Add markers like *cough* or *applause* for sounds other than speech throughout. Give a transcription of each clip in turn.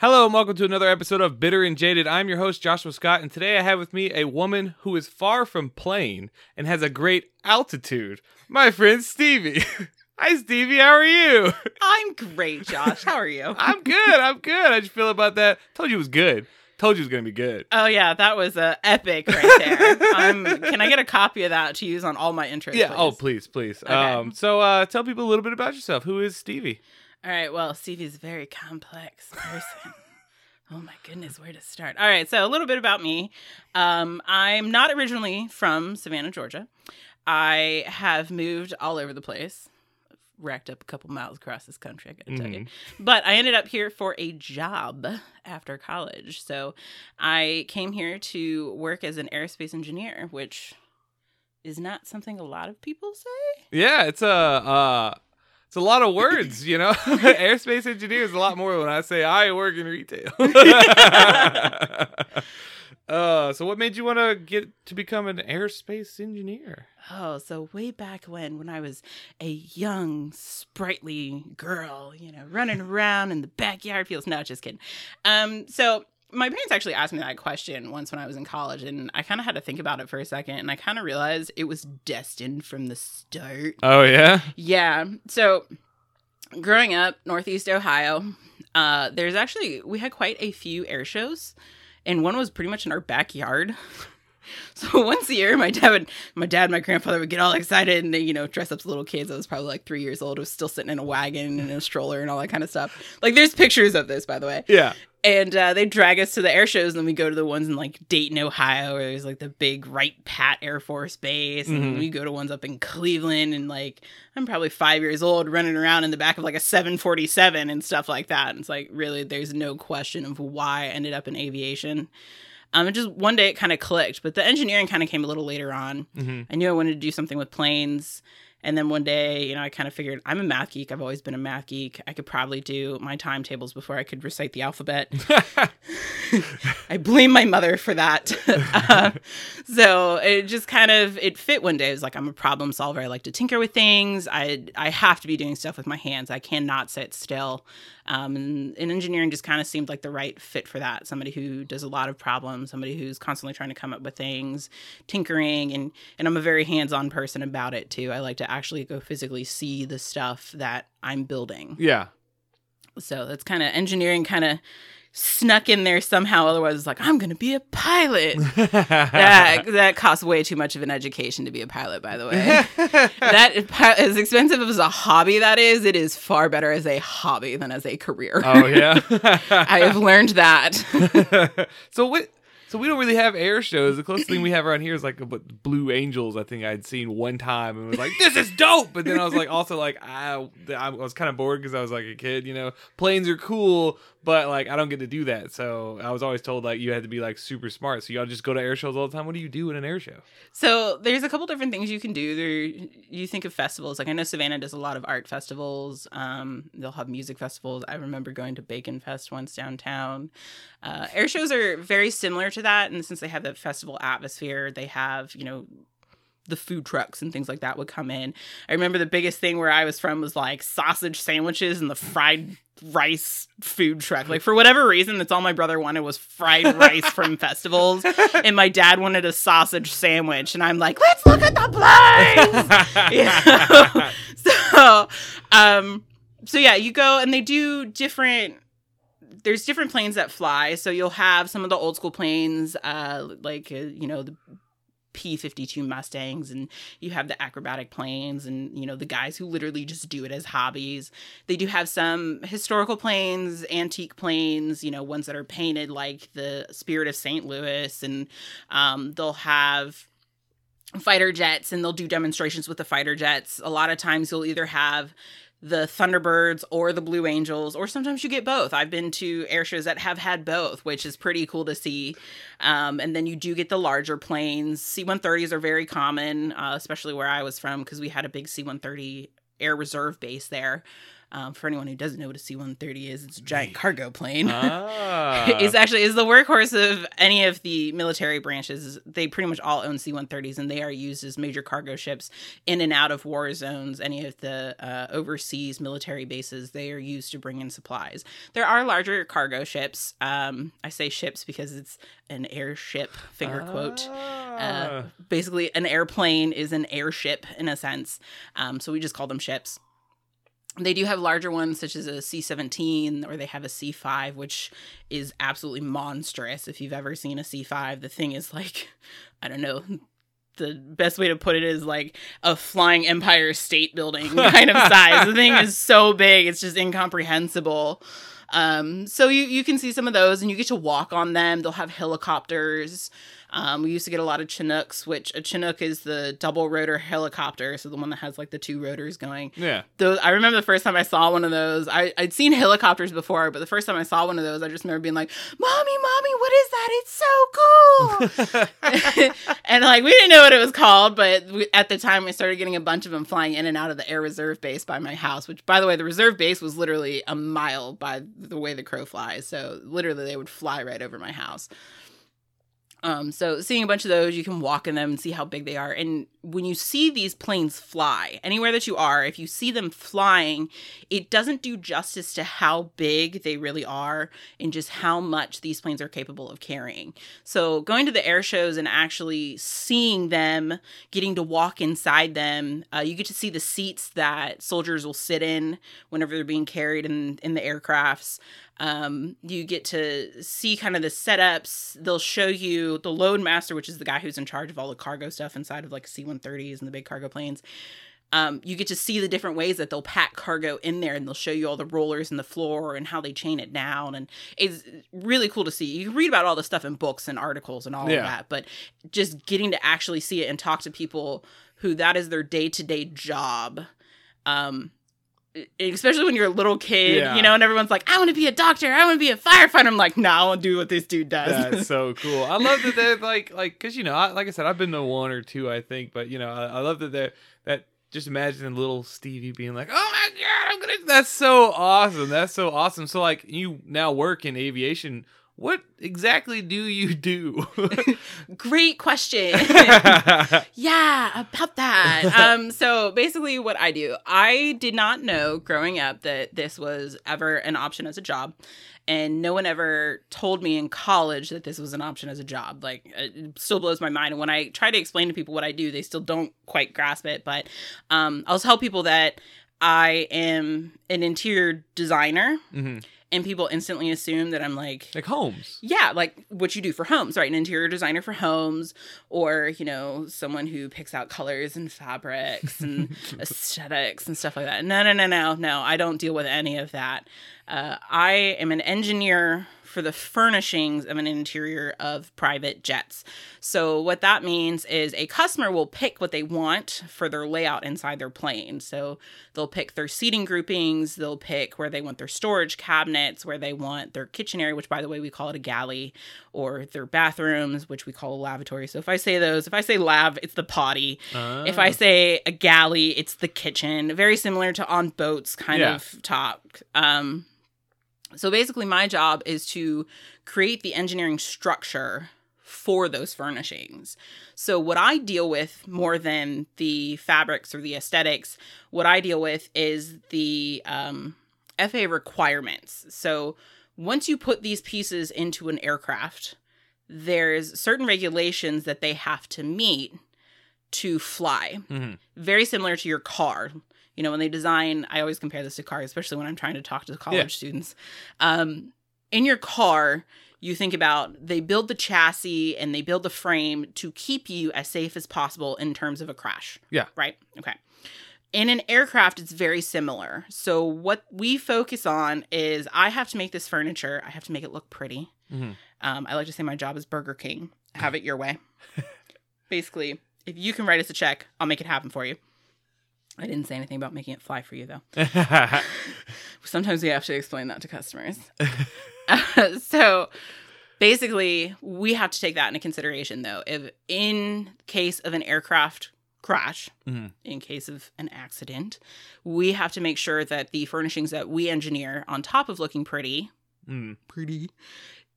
Hello and welcome to another episode of Bitter and Jaded. I'm your host, Joshua Scott, and today I have with me a woman who is far from plain and has a great altitude. My friend Stevie. *laughs* Hi, Stevie. How are you? I'm great, Josh. How are you? *laughs* I'm good. I'm good. How'd you feel about that? Told you it was good. Told you it was going to be good. Oh yeah, that was uh, epic right there. *laughs* um, can I get a copy of that to use on all my intros? Yeah. please? Oh, please, please. Okay. Um. So, uh, tell people a little bit about yourself. Who is Stevie? All right. Well, Stevie's a very complex person. *laughs* oh my goodness, where to start? All right. So a little bit about me. Um, I'm not originally from Savannah, Georgia. I have moved all over the place. Racked up a couple miles across this country. I gotta tell you. But I ended up here for a job after college. So I came here to work as an aerospace engineer, which is not something a lot of people say. Yeah, it's a uh, it's a lot of words, you know. *laughs* *laughs* Aerospace engineer is a lot more when I say I work in retail. *laughs* uh, so what made you want to get to become an aerospace engineer? Oh, so way back when, when I was a young, sprightly girl, you know, running around in the backyard fields. No, just kidding. Um, so my parents actually asked me that question once when I was in college, and I kind of had to think about it for a second, and I kind of realized it was destined from the start. Oh yeah, Yeah. So growing up, Northeast Ohio, uh, there's actually we had quite a few air shows, and one was pretty much in our backyard. *laughs* So once a year, my dad would, my dad, and my grandfather would get all excited and they, you know, dress up as little kids. I was probably like three years old. I was still sitting in a wagon and in a stroller and all that kind of stuff. Like there's pictures of this, by the way yeah. And uh, they drag us to the air shows, and then we go to the ones in like Dayton, Ohio, where there's like the big Wright Pat Air Force Base, and Mhm. we go to ones up in Cleveland, and like I'm probably five years old, running around in the back of like a 747 and stuff like that. And it's like really, there's no question of why I ended up in aviation. Um, it just one day it kind of clicked, but the engineering kind of came a little later on. hmm I knew I wanted to do something with planes. And then one day, you know, I kind of figured I'm a math geek. I've always been a math geek. I could probably do my timetables before I could recite the alphabet. *laughs* I blame my mother for that. *laughs* Uh, so it just kind of it fit one day. It was like I'm a problem solver. I like to tinker with things. I I have to be doing stuff with my hands. I cannot sit still. Um, and, and engineering just kind of seemed like the right fit for that. Somebody who does a lot of problems. Somebody who's constantly trying to come up with things, tinkering, and and I'm a very hands-on person about it too. I like to actually go physically see the stuff that I'm building. Yeah. So that's kind of engineering kind of snuck in there somehow. Otherwise, it's like I'm going to be a pilot. *laughs* that that costs way too much of an education to be a pilot. By the way, *laughs* that as expensive as a hobby that is, it is far better as a hobby than as a career. oh yeah. *laughs* I have learned that. so what? So we don't really have air shows. The closest thing we have around here is like what Blue Angels. I think I'd seen one time and was like, "This is dope." But then I was like, also like, I, I was kind of bored because I was like a kid. You know, planes are cool, but like I don't get to do that. So I was always told like you had to be like super smart. So y'all just go to air shows all the time. What do you do in an air show? So there's a couple different things you can do. There, you think of festivals. Like I know Savannah does a lot of art festivals. Um, they'll have music festivals. I remember going to Bacon Fest once downtown. Uh, air shows are very similar to that, and since they have that festival atmosphere, they have you know the food trucks and things like that would come in. I remember the biggest thing where I was from was like sausage sandwiches and the fried rice food truck. Like for whatever reason, that's all my brother wanted was fried *laughs* rice from festivals, and my dad wanted a sausage sandwich, and I'm like, let's look at the planes. *laughs* Yeah. *laughs* so, um, so yeah, you go and they do different. There's different planes that fly. So you'll have some of the old school planes, uh, like uh, you know the P 52 Mustangs, and you have the acrobatic planes, and you know, the guys who literally just do it as hobbies. They do have some historical planes, antique planes, you know, ones that are painted like the Spirit of St. Louis, and um, they'll have fighter jets and they'll do demonstrations with the fighter jets. A lot of times you'll either have the Thunderbirds or the Blue Angels, or sometimes you get both. I've been to air shows that have had both, which is pretty cool to see. Um, and then you do get the larger planes. C 130s are very common, uh, especially where I was from, because we had a big C 130 air reserve base there. Um, for anyone who doesn't know what a C 130 is, it's a giant cargo plane. *laughs* Ah. is actually is the workhorse of any of the military branches. They pretty much all own C-130s, and they are used as major cargo ships in and out of war zones. Any of the uh, overseas military bases, they are used to bring in supplies. There are larger cargo ships. Um, I say ships because it's an airship, finger quote. Uh, Ah. basically, an airplane is an airship in a sense. Um, so we just call them ships. They do have larger ones, such as a C 17, or they have a C 5, which is absolutely monstrous. If you've ever seen a C 5, the thing is like, I don't know, the best way to put it is like a flying Empire State Building *laughs* kind of size. the thing is so big, it's just incomprehensible. Um, so you, you can see some of those and you get to walk on them. They'll have helicopters. Um, we used to get a lot of Chinooks, which a Chinook is the double rotor helicopter, so the one that has like the two rotors going. yeah. Those I remember the first time I saw one of those. I, I'd seen helicopters before, but the first time I saw one of those, I just remember being like, "Mommy, mommy, what is that? It's so cool!" *laughs* and like we didn't know what it was called, but we, at the time we started getting a bunch of them flying in and out of the air reserve base by my house. Which, by the way, the reserve base was literally a mile by the way the crow flies. So literally, they would fly right over my house. Um, so seeing a bunch of those, you can walk in them and see how big they are. And when you see these planes fly, anywhere that you are, if you see them flying, it doesn't do justice to how big they really are and just how much these planes are capable of carrying. So going to the air shows and actually seeing them, getting to walk inside them, uh, you get to see the seats that soldiers will sit in whenever they're being carried in in the aircrafts. Um, you get to see kind of the setups. They'll show you the load master, which is the guy who's in charge of all the cargo stuff inside of like C 130s and the big cargo planes. Um, you get to see the different ways that they'll pack cargo in there and they'll show you all the rollers in the floor and how they chain it down. And it's really cool to see. You can read about all the stuff in books and articles and all Yeah. of that, but just getting to actually see it and talk to people who that is their day to day job. Um, especially when you're a little kid, Yeah. you know, and everyone's like, I want to be a doctor, I want to be a firefighter. I'm like, no, I want to do what this dude does. That's *laughs* so cool. I love that they're like, like, cause you know, I, like I said, I've been to one or two, I think, but you know, I, I love that they're that. Just imagine little Stevie being like, "Oh my god, I'm gonna." That's so awesome. That's so awesome. So, like, you now work in aviation. What exactly do you do? *laughs* Great question. *laughs* yeah, about that. Um, so basically, what I do, I did not know growing up that this was ever an option as a job. And no one ever told me in college that this was an option as a job. Like, it still blows my mind. And when I try to explain to people what I do, they still don't quite grasp it. But um, I'll tell people that I am an interior designer, hmm and people instantly assume that I'm like Like homes. yeah, like what you do for homes, right? An interior designer for homes, or you know, someone who picks out colors and fabrics and *laughs* aesthetics and stuff like that. No, no, no, no, no. I don't deal with any of that. Uh, I am an engineer for the furnishings of an interior of private jets. So, what that means is a customer will pick what they want for their layout inside their plane. So, they'll pick their seating groupings, they'll pick where they want their storage cabinets, where they want their kitchen area, which, by the way, we call it a galley, or their bathrooms, which we call a lavatory. So, if I say those, if I say lav, it's the potty. If I say a galley, it's the kitchen. Very similar to on boats kind Yeah. of talk. Um, so basically, my job is to create the engineering structure for those furnishings. So, what I deal with more than the fabrics or the aesthetics, what I deal with is the um, FAA requirements. So, once you put these pieces into an aircraft, there's certain regulations that they have to meet to fly hmm very similar to your car. You know, when they design, I always compare this to cars, especially when I'm trying to talk to college Yeah. students. Um, in your car, you think about they build the chassis and they build the frame to keep you as safe as possible in terms of a crash. Yeah. Right? Okay. In an aircraft, it's very similar. So, what we focus on is I have to make this furniture, I have to make it look pretty. Mhm. Um, I like to say my job is Burger King. Have it your way. *laughs* Basically, if you can write us a check, I'll make it happen for you. I didn't say anything about making it fly for you, though. *laughs* Sometimes we have to explain that to customers. *laughs* so basically, we have to take that into consideration, though. If in case of an aircraft crash Mhm. in case of an accident, we have to make sure that the furnishings that we engineer, on top of looking pretty, Mm. pretty,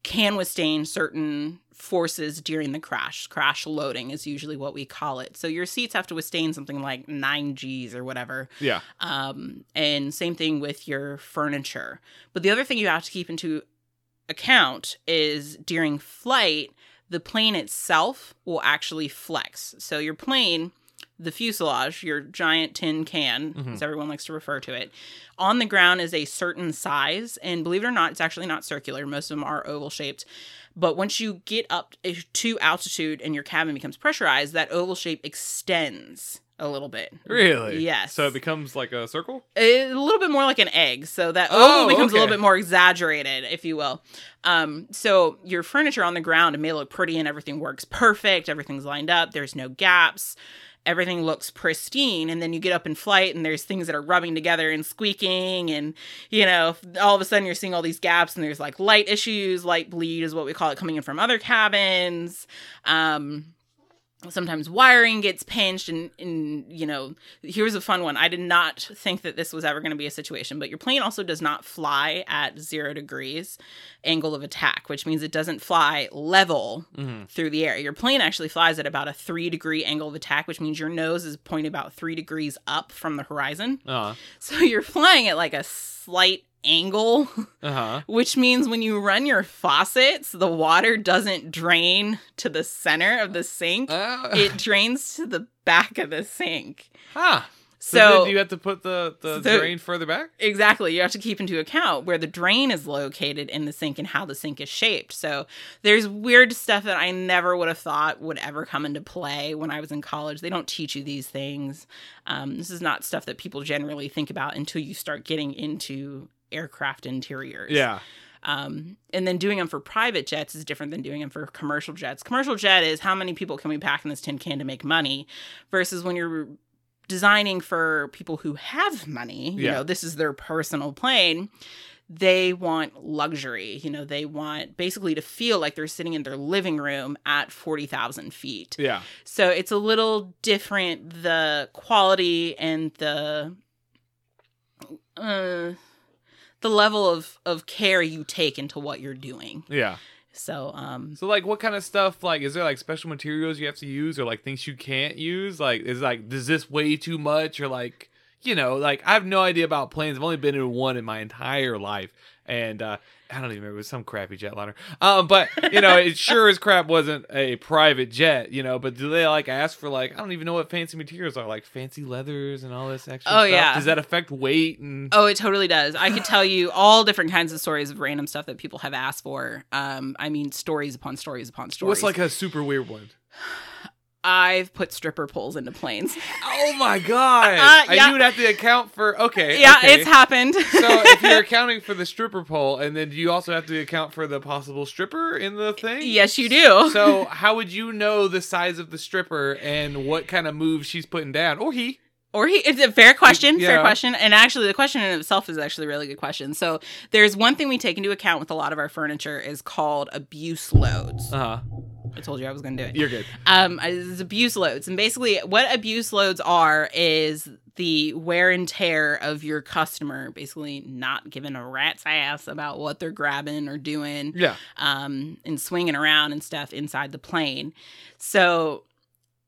can withstand certain forces during the crash. Crash loading is usually what we call it. So your seats have to withstand something like 9 Gs or whatever. Yeah. Um, and same thing with your furniture. But the other thing you have to keep into account is during flight, the plane itself will actually flex. So your plane, the fuselage, your giant tin can, Mhm. as everyone likes to refer to it, on the ground is a certain size. And believe it or not, it's actually not circular. Most of them are oval shaped. But once you get up to altitude and your cabin becomes pressurized, that oval shape extends a little bit. Really? Yes. So it becomes like a circle? a little bit more like an egg so that Oh, oval becomes a little bit more exaggerated if you will um, so your furniture on the ground it may look pretty and everything works perfect everything's lined up there's no gaps everything looks pristine and then you get up in flight and there's things that are rubbing together and squeaking and you know all of a sudden you're seeing all these gaps and there's like light issues light bleed is what we call it coming in from other cabins. Um sometimes wiring gets pinched and, and you know here's a fun one. I did not think that this was ever going to be a situation but your plane also does not fly at zero degrees angle of attack which means it doesn't fly level Mm-hmm. through the air. Your plane actually flies at about a three degree angle of attack which means your nose is pointed about three degrees up from the horizon. Uh so *laughs* you're flying at like a slight angle *laughs* huh. which means when you run your faucets the water doesn't drain to the center of the sink Uh, it drains to the back of the sink. huh. So, So, you have to put the, the So- drain further back? exactly, you have to keep into account where the drain is located in the sink and how the sink is shaped. So there's weird stuff that I never would have thought would ever come into play when I was in college. They don't teach you these things. Um, this is not stuff that people generally think about until you start getting into aircraft interiors. Yeah. Um, and then doing them for private jets is different than doing them for commercial jets. Commercial jet is how many people can we pack in this tin can to make money, versus when you're designing for people who have money. You Yeah. know, this is their personal plane. They want luxury. You know, they want basically to feel like they're sitting in their living room at forty thousand feet. Yeah. So it's a little different the quality and the uh the level of of care you take into what you're doing. Yeah. So um So like what kind of stuff like is there like special materials you have to use or like things you can't use? Like is like does this weigh too much or like you know, like I have no idea about planes. I've only been in one in my entire life. And uh I don't even remember it was some crappy jetliner. Um but you know, it *laughs* sure as crap wasn't a private jet, you know, but do they like ask for like I don't even know what fancy materials are, like fancy leathers and all this extra Oh, stuff? yeah. Does that affect weight and Oh, it totally does. I could tell you all different kinds of stories of random stuff that people have asked for. Um, I mean, stories upon stories upon stories. what's like a super weird one? I've put stripper poles into planes. Oh my god! Uh, yeah. you would have to account for okay. yeah, okay. it's happened. *laughs* so if you're *laughs* accounting for the stripper pole, and then you also have to account for the possible stripper in the thing? yes, you do. *laughs* So how would you know the size of the stripper and what kind of moves she's putting down, or he? Or he, it's a fair question, fair question. And actually, the question in itself is actually a really good question. So, there's one thing we take into account with a lot of our furniture is called abuse loads. Uh huh. I told you I was going to do it. You're good. Um, it's abuse loads, and basically, what abuse loads are is the wear and tear of your customer, basically not giving a rat's ass about what they're grabbing or doing Yeah. um, and swinging around and stuff inside the plane. So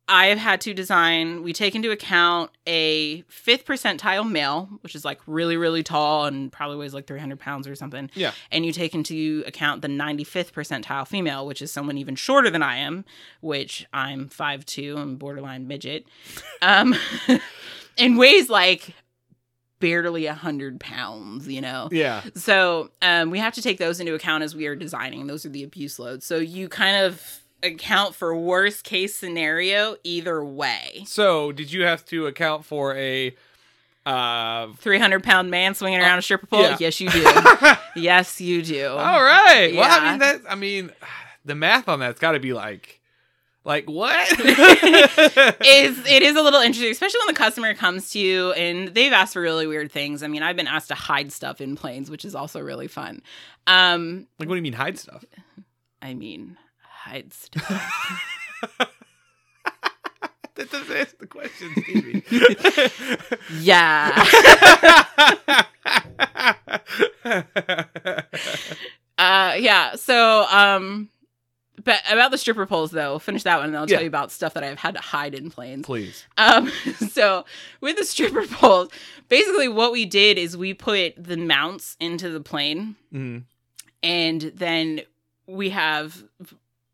I have had to design, we take into account a fifth percentile male, which is like really, really tall and probably weighs like 300 pounds or something. Yeah. And you take into account the 95th percentile female, which is someone even shorter than I am, which I'm 5'2 and borderline midget, um, *laughs* and weighs like barely 100 pounds, you know? Yeah. So um, we have to take those into account as we are designing. Those are the abuse loads. So you kind of account for worst case scenario either way. So did you have to account for a? Uh. 300 pound man swinging around a stripper pole? yeah. Yes, you do. *laughs* yes, you do. All right. Well, I mean that. I mean, *sighs* the math on that's got to be like, like what? *laughs* *laughs* is it is a little interesting, especially when the customer comes to you and they've asked for really weird things. I mean, I've been asked to hide stuff in planes, which is also really fun. Um, like, what do you mean hide stuff? I mean, hide stuff. *laughs* That does- Just answer the question, Stevie. *laughs* Yeah. *laughs* uh, yeah. So, um, but about the stripper poles, though, finish that one, and I'll Yeah. tell you about stuff that I've had to hide in planes. Please. Um, so with the stripper poles, basically what we did is we put the mounts into the plane, Mm. and then we have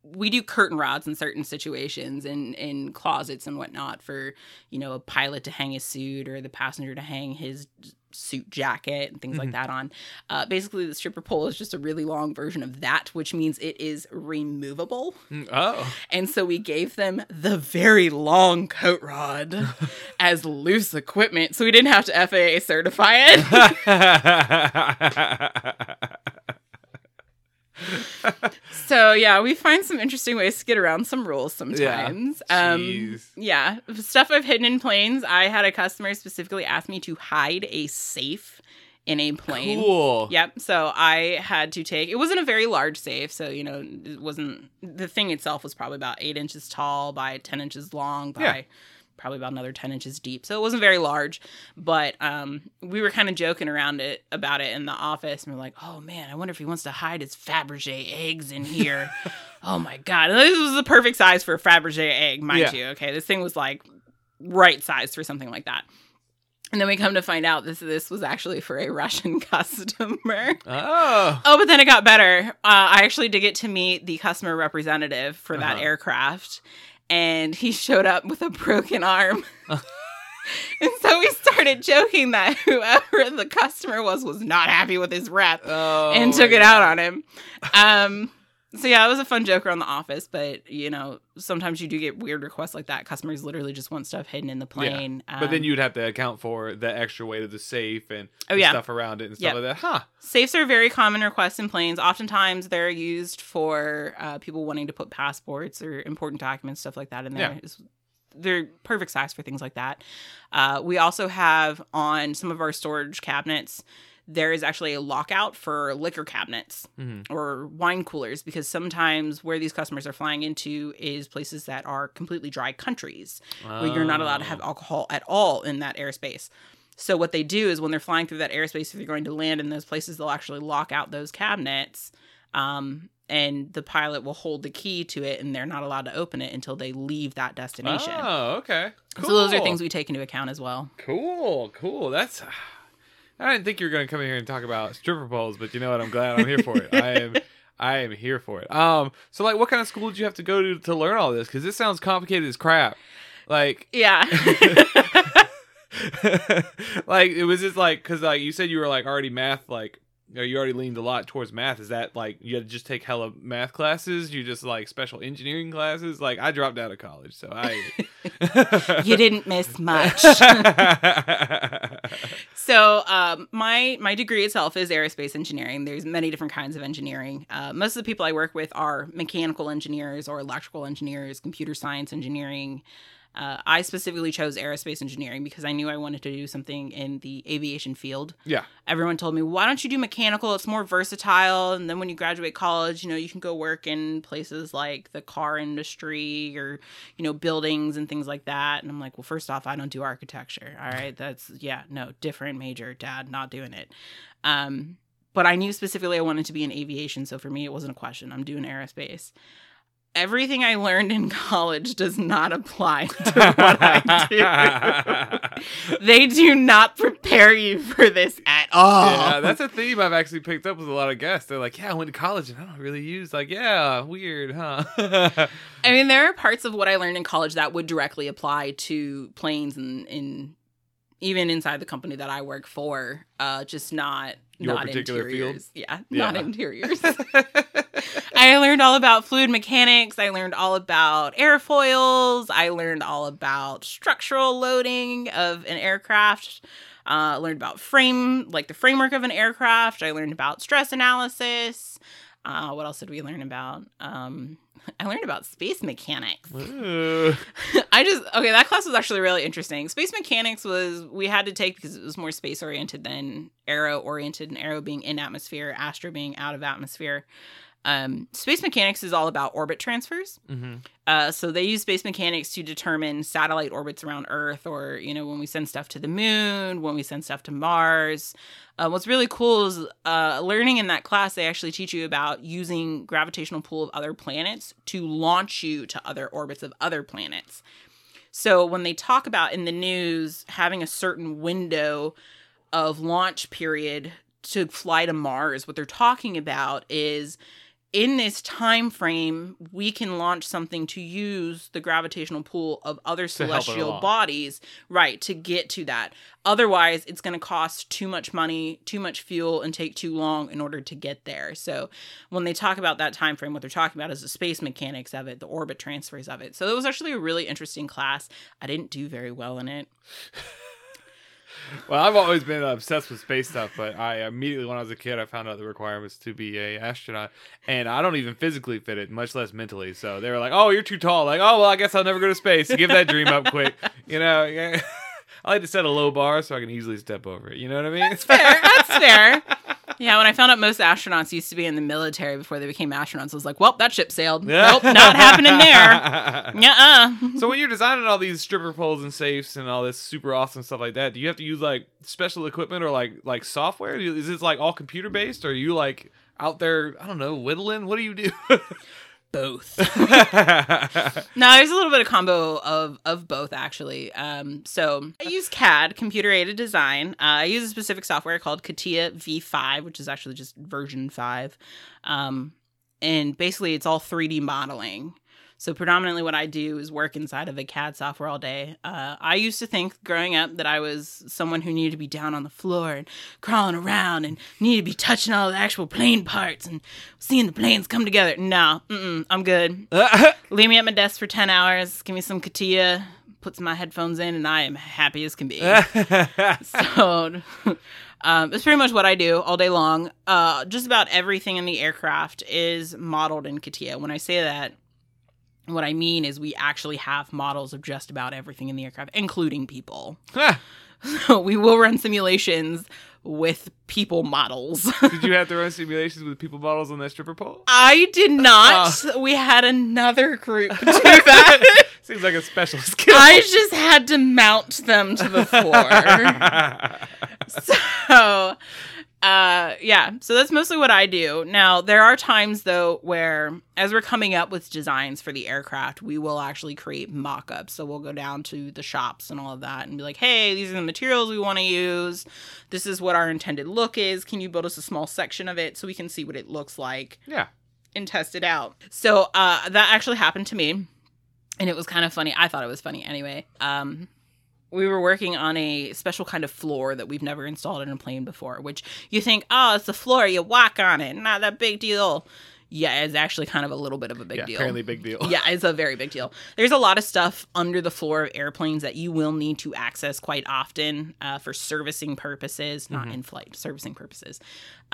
we do curtain rods in certain situations and in closets and whatnot for you know a pilot to hang his suit or the passenger to hang his suit jacket and things like Mhm. that on uh, basically the stripper pole is just a really long version of that which means it is removable Mm, Oh. and so we gave them the very long coat rod *laughs* as loose equipment so we didn't have to faa certify it *laughs* So yeah, we find some interesting ways to get around some rules sometimes. Um yeah, stuff I've hidden in planes. I had a customer specifically ask me to hide a safe in a plane. Cool. Yep. So I had to take. It wasn't a very large safe, so you know it wasn't. The thing itself was probably about eight inches tall by ten inches long by Yeah. Probably about another ten inches deep. So it wasn't very large, but um, we were kind of joking around it about it in the office, and we are like, "Oh man, I wonder if he wants to hide his Fabergé eggs in here." *laughs* oh my god! And this was the perfect size for a Fabergé egg, mind Yeah. you. Okay, this thing was like right size for something like that. And then we come to find out this this was actually for a Russian *laughs* customer. Oh. Oh, but then it got better. Uh, I actually did get to meet the customer representative for that Uh-huh. aircraft, and he showed up with a broken arm. *laughs* and so we started joking that whoever the customer was was not happy with his rep Oh. and took it out on him. Um, so yeah, it was a fun joke around the office, but you know, sometimes you do get weird requests like that. Customers literally just want stuff hidden in the plane. But then Um, you'd have to account for the extra weight of the safe and Oh, yeah. stuff around it and stuff Yep. like that. Huh. Safes are very common requests in planes. Oftentimes, they're used for uh, people wanting to put passports or important documents, stuff like that in there. Yeah. They're perfect size for things like that. Uh, we also have on some of our storage cabinets, there is actually a lockout for liquor cabinets Mhm. or wine coolers because sometimes where these customers are flying into is places that are completely dry countries where you're not allowed to have Oh. alcohol at all in that airspace. So what they do is when they're flying through that airspace, if they're going to land in those places, they'll actually lock out those cabinets, um, and the pilot will hold the key to it, and they're not allowed to open it until they leave that destination. Oh, okay. So those are things we take into account as well. Cool, cool. That's. I didn't think you were going to come in here and talk about stripper poles, but you know what? I'm glad I'm here for it. I am. *laughs* I am here for it. Um. So, like, what kind of school did you have to go to to learn all this? Because this sounds complicated as crap. Like, Yeah. *laughs* *laughs* like it was just like because like you said you were like already math like you already leaned a lot towards math. Is that like you had to just take hella math classes? You just like special engineering classes? Like I dropped out of college, so I. you didn't miss much. So um, my my degree itself is aerospace engineering. There's many different kinds of engineering. Uh, most of the people I work with are mechanical engineers or electrical engineers, computer science engineering. Uh, I specifically chose aerospace engineering because I knew I wanted to do something in the aviation field. yeah. Everyone told me, "Why don't you do mechanical? It's more versatile, and then when you graduate college, you know, you can go work in places like the car industry or you know buildings and things like that." And I'm like, "Well, first off, I don't do architecture. All right, that's yeah, no, different major, dad, not doing it." Um, but I knew specifically I wanted to be in aviation, so for me, it wasn't a question. I'm doing aerospace. Everything I learned in college does not apply *laughs* to what I do. *laughs* they do not prepare you for this at all. Yeah, that's a theme I've actually picked up with a lot of guests. They're like, "Yeah, I went to college and I don't really use like, yeah, weird, huh?" *laughs* I mean, there are parts of what I learned in college that would directly apply to planes and in even inside the company that I work for, uh, just not Your not particular field? interiors. Yeah, Yeah. not interiors. I learned all about fluid mechanics. I learned all about airfoils. I learned all about structural loading of an aircraft. Uh, learned about frame, like the framework of an aircraft. I learned about stress analysis. Uh, what else did we learn about? Um, *laughs* I learned about space mechanics. *laughs* I just okay. That class was actually really interesting. Space mechanics was we had to take because it was more space oriented than aero oriented, and aero being in atmosphere, astro being out of atmosphere. Um, space mechanics is all about orbit transfers. Mm-hmm. Uh, so they use space mechanics to determine satellite orbits around Earth, or you know when we send stuff to the moon, when we send stuff to Mars. Uh, what's really cool is uh, learning in that class. They actually teach you about using gravitational pull of other planets to launch you to other orbits of other planets. So when they talk about in the news having a certain window of launch period to fly to Mars, what they're talking about is in this time frame we can launch something to use the gravitational pull of other celestial bodies right to get to that. Otherwise it's going to cost too much money too much fuel and take too long in order to get there. So when they talk about that time frame what they're talking about is the space mechanics of it the orbit transfers of it. So it was actually a really interesting class. I didn't do very well in it *laughs* Well, I've always been obsessed with space stuff, but I immediately, when I was a kid, I found out the requirements to be a astronaut, and I don't even physically fit it, much less mentally. So they were like, "Oh, you're too tall." Like, "Oh, well, I guess I'll never go to space." Give that dream up quick, *laughs* you know. *laughs* I like to set a low bar so I can easily step over it. You know what I mean? That's fair. That's fair. *laughs* Yeah, when I found out most astronauts used to be in the military before they became astronauts, I was like, well, that ship sailed. Nope, not happening there. *laughs* Uh-uh. So when you're designing all these stripper poles and safes and all this super awesome stuff like that, do you have to use like special equipment or like like software? Is this like all computer based, or are you like out there? I don't know, whittling. What do you do? *laughs* Both. *laughs* *laughs* No, there's a little bit of combo of of both actually. Um, so I use CAD, computer aided design. Uh, I use a specific software called CATIA V5, which is actually just version five. Um, and basically, it's all 3D modeling. So predominantly, what I do is work inside of a CAD software all day. Uh, I used to think growing up that I was someone who needed to be down on the floor and crawling around and needed to be touching all the actual plane parts and seeing the planes come together. No, mm-mm, I'm good. *laughs* Leave me at my desk for 10 hours, give me some CATIA, put my headphones in, and I am happy as can be. *laughs* so *laughs* um, it's pretty much what I do all day long. Uh, just about everything in the aircraft is modeled in CATIA. When I say that, what I mean is we actually have models of just about everything in the aircraft, including people. So we will run simulations with people models. *laughs* Did you have to run simulations with people models on that stripper pole? I did not. Uh-uh. We had another group *laughs* do that. *laughs* Seems like a special skill. I just had to mount them to the floor. so uh yeah so that's mostly what i do now there are times though where as we're coming up with designs for the aircraft we will actually create mock-ups so we'll go down to the shops and all of that and be like hey these are the materials we want to use this is what our intended look is can you build us a small section of it so we can see what it looks like yeah. and test it out. So uh, that actually happened to me, and it was kind of funny. I thought it was funny anyway. Um, we were working on a special kind of floor that we've never installed in a plane before, which you think, oh, it's the floor, you walk on it, not that big deal. Yeah, it's actually kind of a little bit of a big yeah, deal. apparently big deal. Yeah, it's a very big deal. There's a lot of stuff under the floor of airplanes that you will need to access quite often uh, for servicing purposes, not in flight, servicing purposes.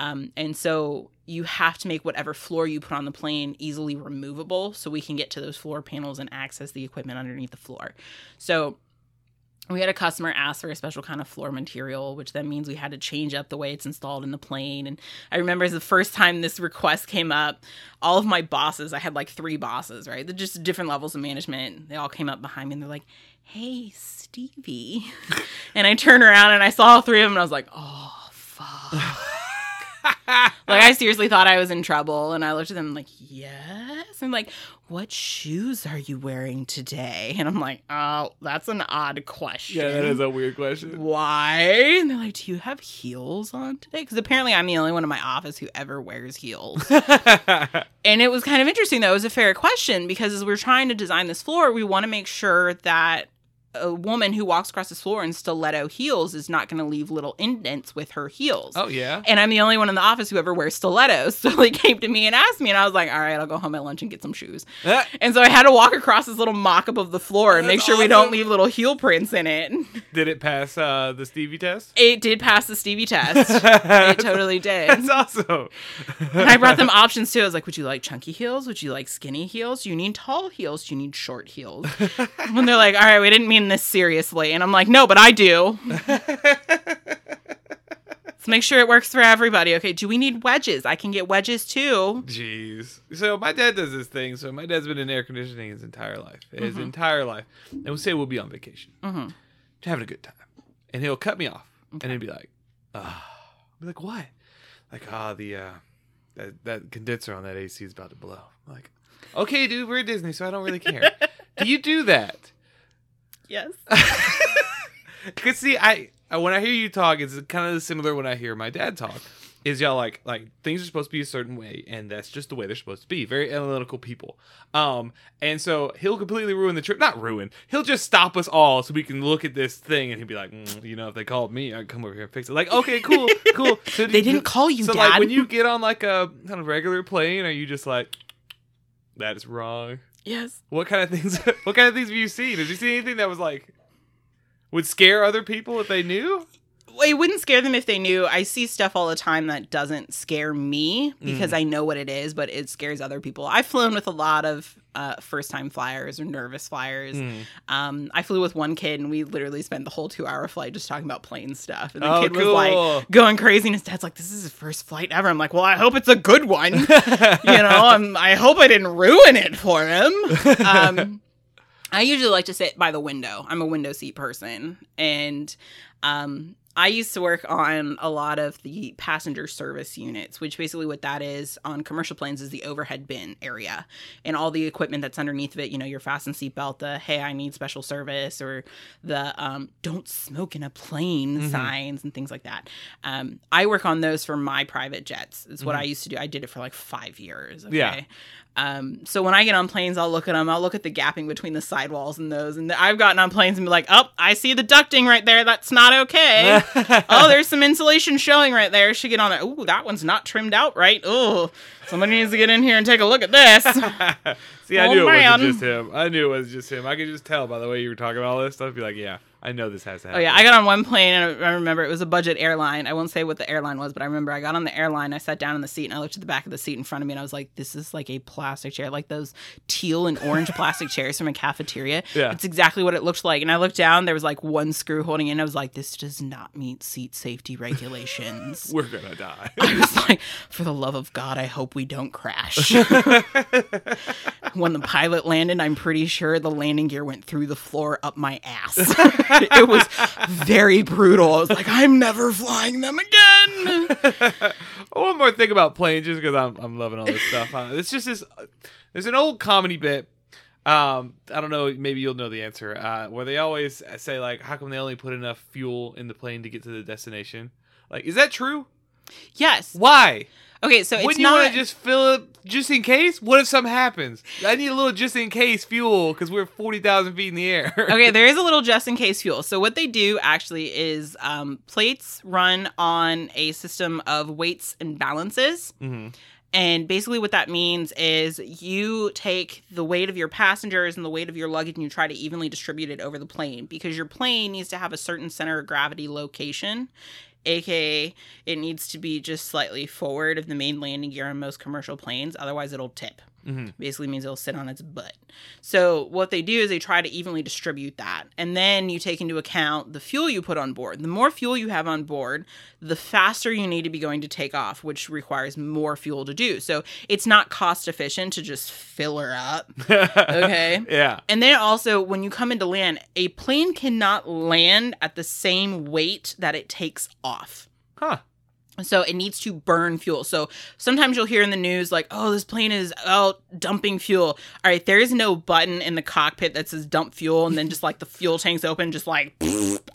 Um, and so you have to make whatever floor you put on the plane easily removable so we can get to those floor panels and access the equipment underneath the floor. So we had a customer ask for a special kind of floor material, which then means we had to change up the way it's installed in the plane. And I remember as the first time this request came up, all of my bosses, I had like three bosses, right? They're just different levels of management. They all came up behind me and they're like, hey, Stevie. *laughs* and I turned around and I saw all three of them and I was like, oh, fuck. *laughs* like I seriously thought I was in trouble, and I looked at them like, "Yes." I'm like, "What shoes are you wearing today?" And I'm like, "Oh, that's an odd question." Yeah, that is a weird question. Why? And they're like, "Do you have heels on today?" Because apparently I'm the only one in my office who ever wears heels. *laughs* and it was kind of interesting. That it was a fair question because as we're trying to design this floor, we want to make sure that a woman who walks across this floor in stiletto heels is not going to leave little indents with her heels. oh yeah. And I'm the only one in the office who ever wears stilettos. *laughs* So they came to me and asked me, and I was like, all right, I'll go home at lunch and get some shoes. Ah, And so I had to walk across this little mock up of the floor and make sure we don't leave little heel prints in it. *laughs* Did it pass uh, the Stevie test? It did pass the Stevie test. *laughs* it totally did. That's awesome. And I brought them options too. I was like, would you like chunky heels? Would you like skinny heels? You need tall heels? You need short heels? and they're like, all right, we didn't mean this seriously. And I'm like, no, but I do. *laughs* Let's make sure it works for everybody. Okay, do we need wedges? I can get wedges too. Jeez. So my dad does this thing. So my dad's been in air conditioning his entire life, his entire life. And we'll say we'll be on vacation, Mhm. having a good time, and he'll cut me off, and he'll be like, "Ah," I'll be like, "What?" Like, "Ah, the uh, that that condenser on that AC is about to blow." I'm like, "Okay, dude, we're at Disney, so I don't really care." *laughs* do you do that? Yes. *laughs* Cause see, I I- when I hear you talk, it's kind of similar when I hear my dad talk. Is y'all like like things are supposed to be a certain way, and that's just the way they're supposed to be. Very analytical people. Um, and so he'll completely ruin the trip. Not ruin. He'll just stop us all so we can look at this thing, and he'll be like, "Mm, you know, if they called me, I'd come over here and fix it. Like, okay, *laughs* cool, cool. So They didn't call you, So like when you get on like a kind of regular plane, are you just like, that is wrong? Yes. What kind of things? *laughs* What kind of things have you seen? Did you see anything that was like would scare other people if they knew? Well, it wouldn't scare them if they knew. I see stuff all the time that doesn't scare me because mm. I know what it is, but it scares other people. I've flown with a lot of uh, first time flyers or nervous flyers. Mm. Um, I flew with one kid and we literally spent the whole two hour flight just talking about plane stuff. And the Oh, kid was like going crazy and his dad's like, This is his first flight ever. I'm like, Well, I hope it's a good one. *laughs* you know, I'm, I hope I didn't ruin it for him. Um, I usually like to sit by the window. I'm a window seat person. And um, I used to work on a lot of the passenger service units, which basically what that is on commercial planes is the overhead bin area and all the equipment that's underneath of it. You know, your fasten seatbelt, the hey, I need special service, or the um, don't smoke in a plane signs and things like that. Um, I work on those for my private jets. It's what I used to do. I did it for like five years. Okay? Yeah. Um, so when I get on planes, I'll look at them. I'll look at the gapping between the sidewalls and those. And I've gotten on planes and be like, "Oh, I see the ducting right there. That's not okay. *laughs* oh, there's some insulation showing right there. Should get on there. Ooh, that one's not trimmed out right. Oh, somebody needs to get in here and take a look at this. *laughs* *laughs* See, I Oh, knew it man. wasn't just him. I knew it was just him. I could just tell by the way you were talking about all this stuff. Be like, yeah, I know this has to happen. Oh yeah, I got on one plane and I remember it was a budget airline. I won't say what the airline was, but I remember I got on the airline. I sat down in the seat and I looked at the back of the seat in front of me and I was like, "This is like a plastic chair, like those teal and orange plastic chairs from a cafeteria." *laughs* Yeah. it's exactly what it looked like. And I looked down, there was like one screw holding it. in. I was like, "This does not meet seat safety regulations." *laughs* We're gonna die. I was like, "For the love of God, I hope we don't crash." *laughs* when the pilot landed, I'm pretty sure the landing gear went through the floor up my ass. *laughs* it was very brutal. I was like, I'm never flying them again. *laughs* One more thing about planes, just because I'm I'm loving all this stuff. Uh, it's just this. There's an old comedy bit. Um, I don't know. Maybe you'll know the answer. Uh, where they always say like, "How come they only put enough fuel in the plane to get to the destination?" Like, is that true? Yes. Why? Okay, so it's Wouldn't you not. want to just fill it just in case? What if something happens? I need a little just in case fuel because we're forty thousand feet in the air. *laughs* okay, there is a little just in case fuel. So what they do actually is um, plates run on a system of weights and balances. Mhm. And basically, what that means is you take the weight of your passengers and the weight of your luggage and you try to evenly distribute it over the plane because your plane needs to have a certain center of gravity location, aka, it needs to be just slightly forward of the main landing gear on most commercial planes. Otherwise, it'll tip. Mhm. Basically, means it'll sit on its butt. So, what they do is they try to evenly distribute that. And then you take into account the fuel you put on board. The more fuel you have on board, the faster you need to be going to take off, which requires more fuel to do. So, it's not cost efficient to just fill her up. *laughs* Okay. yeah. And then also, when you come into land, a plane cannot land at the same weight that it takes off. Huh. So it needs to burn fuel. So sometimes you'll hear in the news like, "Oh, this plane is out dumping fuel." All right, there is no button in the cockpit that says dump fuel and then just like the fuel tanks open just like *laughs*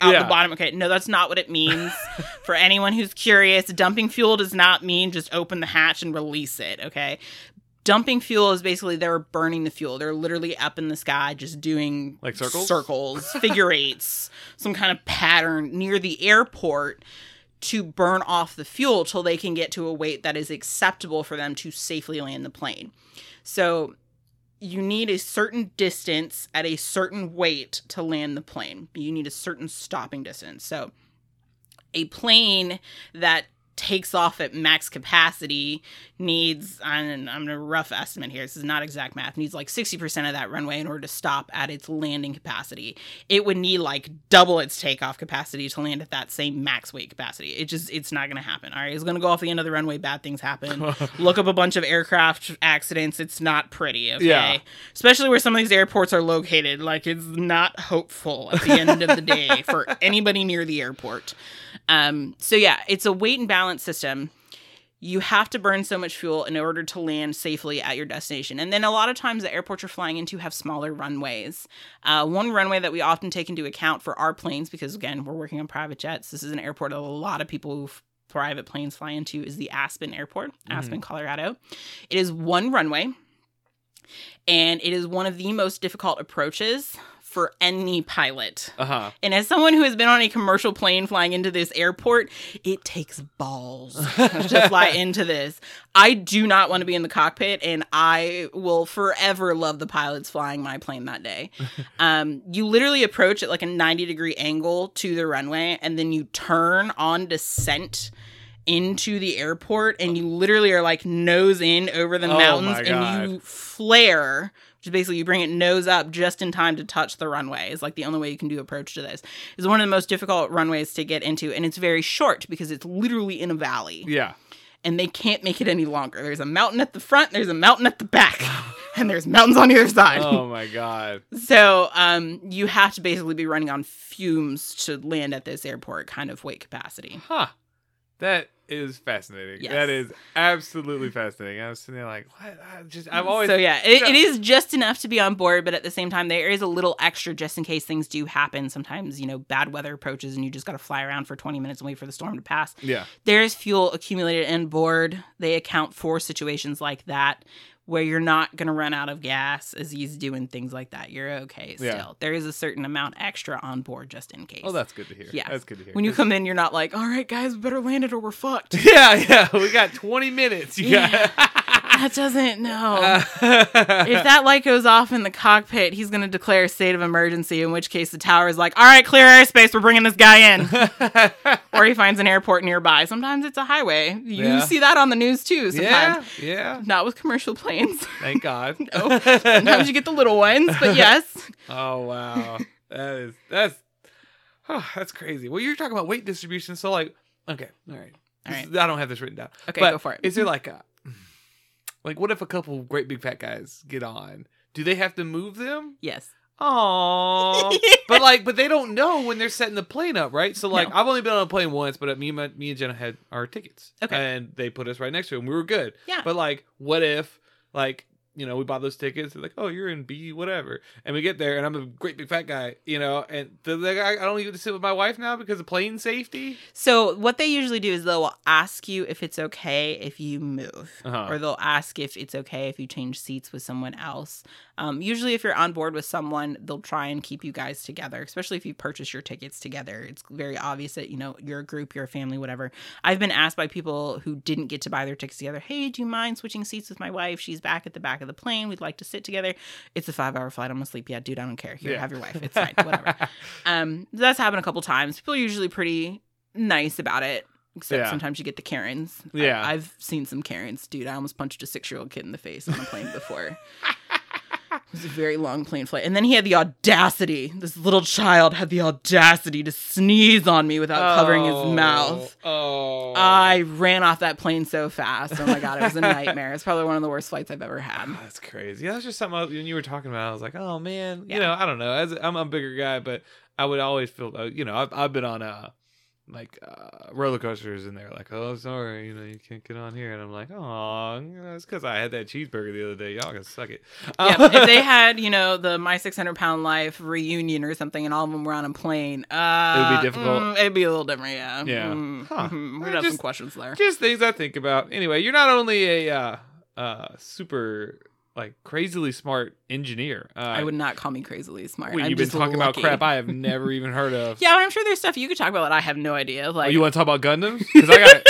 out Yeah. the bottom. Okay, no, that's not what it means. *laughs* For anyone who's curious, dumping fuel does not mean just open the hatch and release it, okay? Dumping fuel is basically they're burning the fuel. They're literally up in the sky just doing Like circles? circles, figure eights, *laughs* some kind of pattern near the airport to burn off the fuel till they can get to a weight that is acceptable for them to safely land the plane. So you need a certain distance at a certain weight to land the plane. You need a certain stopping distance. So a plane that takes off at max capacity needs I'm, I'm a rough estimate here this is not exact math needs like 60% of that runway in order to stop at its landing capacity. It would need like double its takeoff capacity to land at that same max weight capacity. It just it's not going to happen. All right it's going to go off the end of the runway bad things happen. *laughs* Look up a bunch of aircraft accidents it's not pretty okay? Yeah. especially where some of these airports are located like it's not hopeful at the end of the day for *laughs* anybody near the airport. Um, so yeah, it's a weight and balance system. You have to burn so much fuel in order to land safely at your destination. And then a lot of times the airports you're flying into have smaller runways. Uh, one runway that we often take into account for our planes, because again, we're working on private jets. This is an airport that a lot of people who private planes fly into is the Aspen Airport, Aspen, Colorado. It is one runway, and it is one of the most difficult approaches for any pilot. Uh huh. And as someone who has been on a commercial plane flying into this airport, it takes balls *laughs* to fly into this. I do not want to be in the cockpit, and I will forever love the pilots flying my plane that day. *laughs* Um, you literally approach at like a 90 degree angle to the runway, and then you turn on descent into the airport, and you literally are like nose in over the Oh mountains, and you flare basically you bring it nose up just in time to touch the runway is like the only way you can do approach to this is one of the most difficult runways to get into and it's very short because it's literally in a valley Yeah. and they can't make it any longer there's a mountain at the front there's a mountain at the back *laughs* and there's mountains on either side Oh my god. *laughs* so um, you have to basically be running on fumes to land at this airport kind of weight capacity Huh. That is fascinating. Yes. That is absolutely fascinating. I was sitting there like, what? I just I've always so yeah it, it is just enough to be on board but at the same time there is a little extra just in case things do happen sometimes you know bad weather approaches and you just got to fly around for 20 minutes and wait for the storm to pass Yeah. there's fuel accumulated on board they account for situations like that where you're not going to run out of gas as he's doing things like that you're okay still Yeah. there is a certain amount extra on board just in case Oh, that's good to hear. Yeah. That's good to hear. when you come in you're not like all right guys better land it or we're fucked *laughs* Yeah, yeah. We got 20 minutes. You Yeah. That doesn't know. *laughs* if that light goes off in the cockpit, he's going to declare a state of emergency, in which case the tower is like, all right, clear airspace, we're bringing this guy in. *laughs* or he finds an airport nearby. Sometimes it's a highway. You Yeah. see that on the news too, Yeah, sometimes. yeah. Not with commercial planes. *laughs* Thank God. no. Sometimes you get the little ones, but yes. Oh wow, that is that's oh, that's crazy. Well, you're talking about weight distribution, so like, okay, all right, All This- I don't have this written down. Okay, but go for it. Is there like a like what if a couple great big fat guys get on? Do they have to move them? Yes. Oh, *laughs* but like, but they don't know when they're setting the plane up, right? So like, No. I've only been on a plane once, but me and my, me and Jenna had our tickets, Okay. and they put us right next to them. We were good. Yeah. But like, what if like you know we bought those tickets? They're like, oh, you're in B whatever, and we get there, and I'm a great big fat guy, you know, and the, the guy, I don't even get to sit with my wife now because of plane safety. So what they usually do is they'll ask you if it's okay if you move, Uh-huh. or they'll ask if it's okay if you change seats with someone else. Um, usually, if you're on board with someone, they'll try and keep you guys together, especially if you purchase your tickets together. It's very obvious that you know you're a group, you're a family, whatever. I've been asked by people who didn't get to buy their tickets together, "Hey, do you mind switching seats with my wife? She's back at the back of the plane. We'd like to sit together. It's a five-hour flight. I'm gonna sleep. Yeah, dude, I don't care. Here, Yeah. have your wife. It's *laughs* fine. Whatever." Um, that's happened a couple times. People are usually pretty nice about it. Except Yeah. sometimes you get the Karens. I- Yeah. I've seen some Karens, dude. I almost punched a six-year-old kid in the face on a plane before. *laughs* *laughs* it was a very long plane flight, and then he had the audacity. This little child had the audacity to sneeze on me without covering his mouth. Oh, I ran off that plane so fast. Oh my god, it was a nightmare. It's probably one of the worst flights I've ever had. Oh, that's crazy. That's just something I, when you were talking about. I was like, oh man, yeah. you know, I don't know. As I'm a bigger guy, but I would always feel, uh, you know, I've, I've been on uh like uh, roller coasters, and they're like, oh, sorry, you know, you can't get on here, and I'm like, oh, it's because I had that cheeseburger the other day. Y'all can suck it. yeah, if they *laughs* had, you know, the My 600 Pound Life reunion or something and all of them were on a plane, uh, It would be difficult. mm, it'd be a little different, yeah. Yeah. Mm, Huh. mhm. Uh, We'd have some questions there. just things I think about. Anyway, you're not only a uh, uh, super like crazily smart engineer. Uh, I would not call me crazily smart. I'm you've been talking lucky. about crap I have never even heard of. *laughs* Yeah, but I'm sure there's stuff you could talk about that I have no idea. Oh, Like, you want to talk about Gundams? Because I got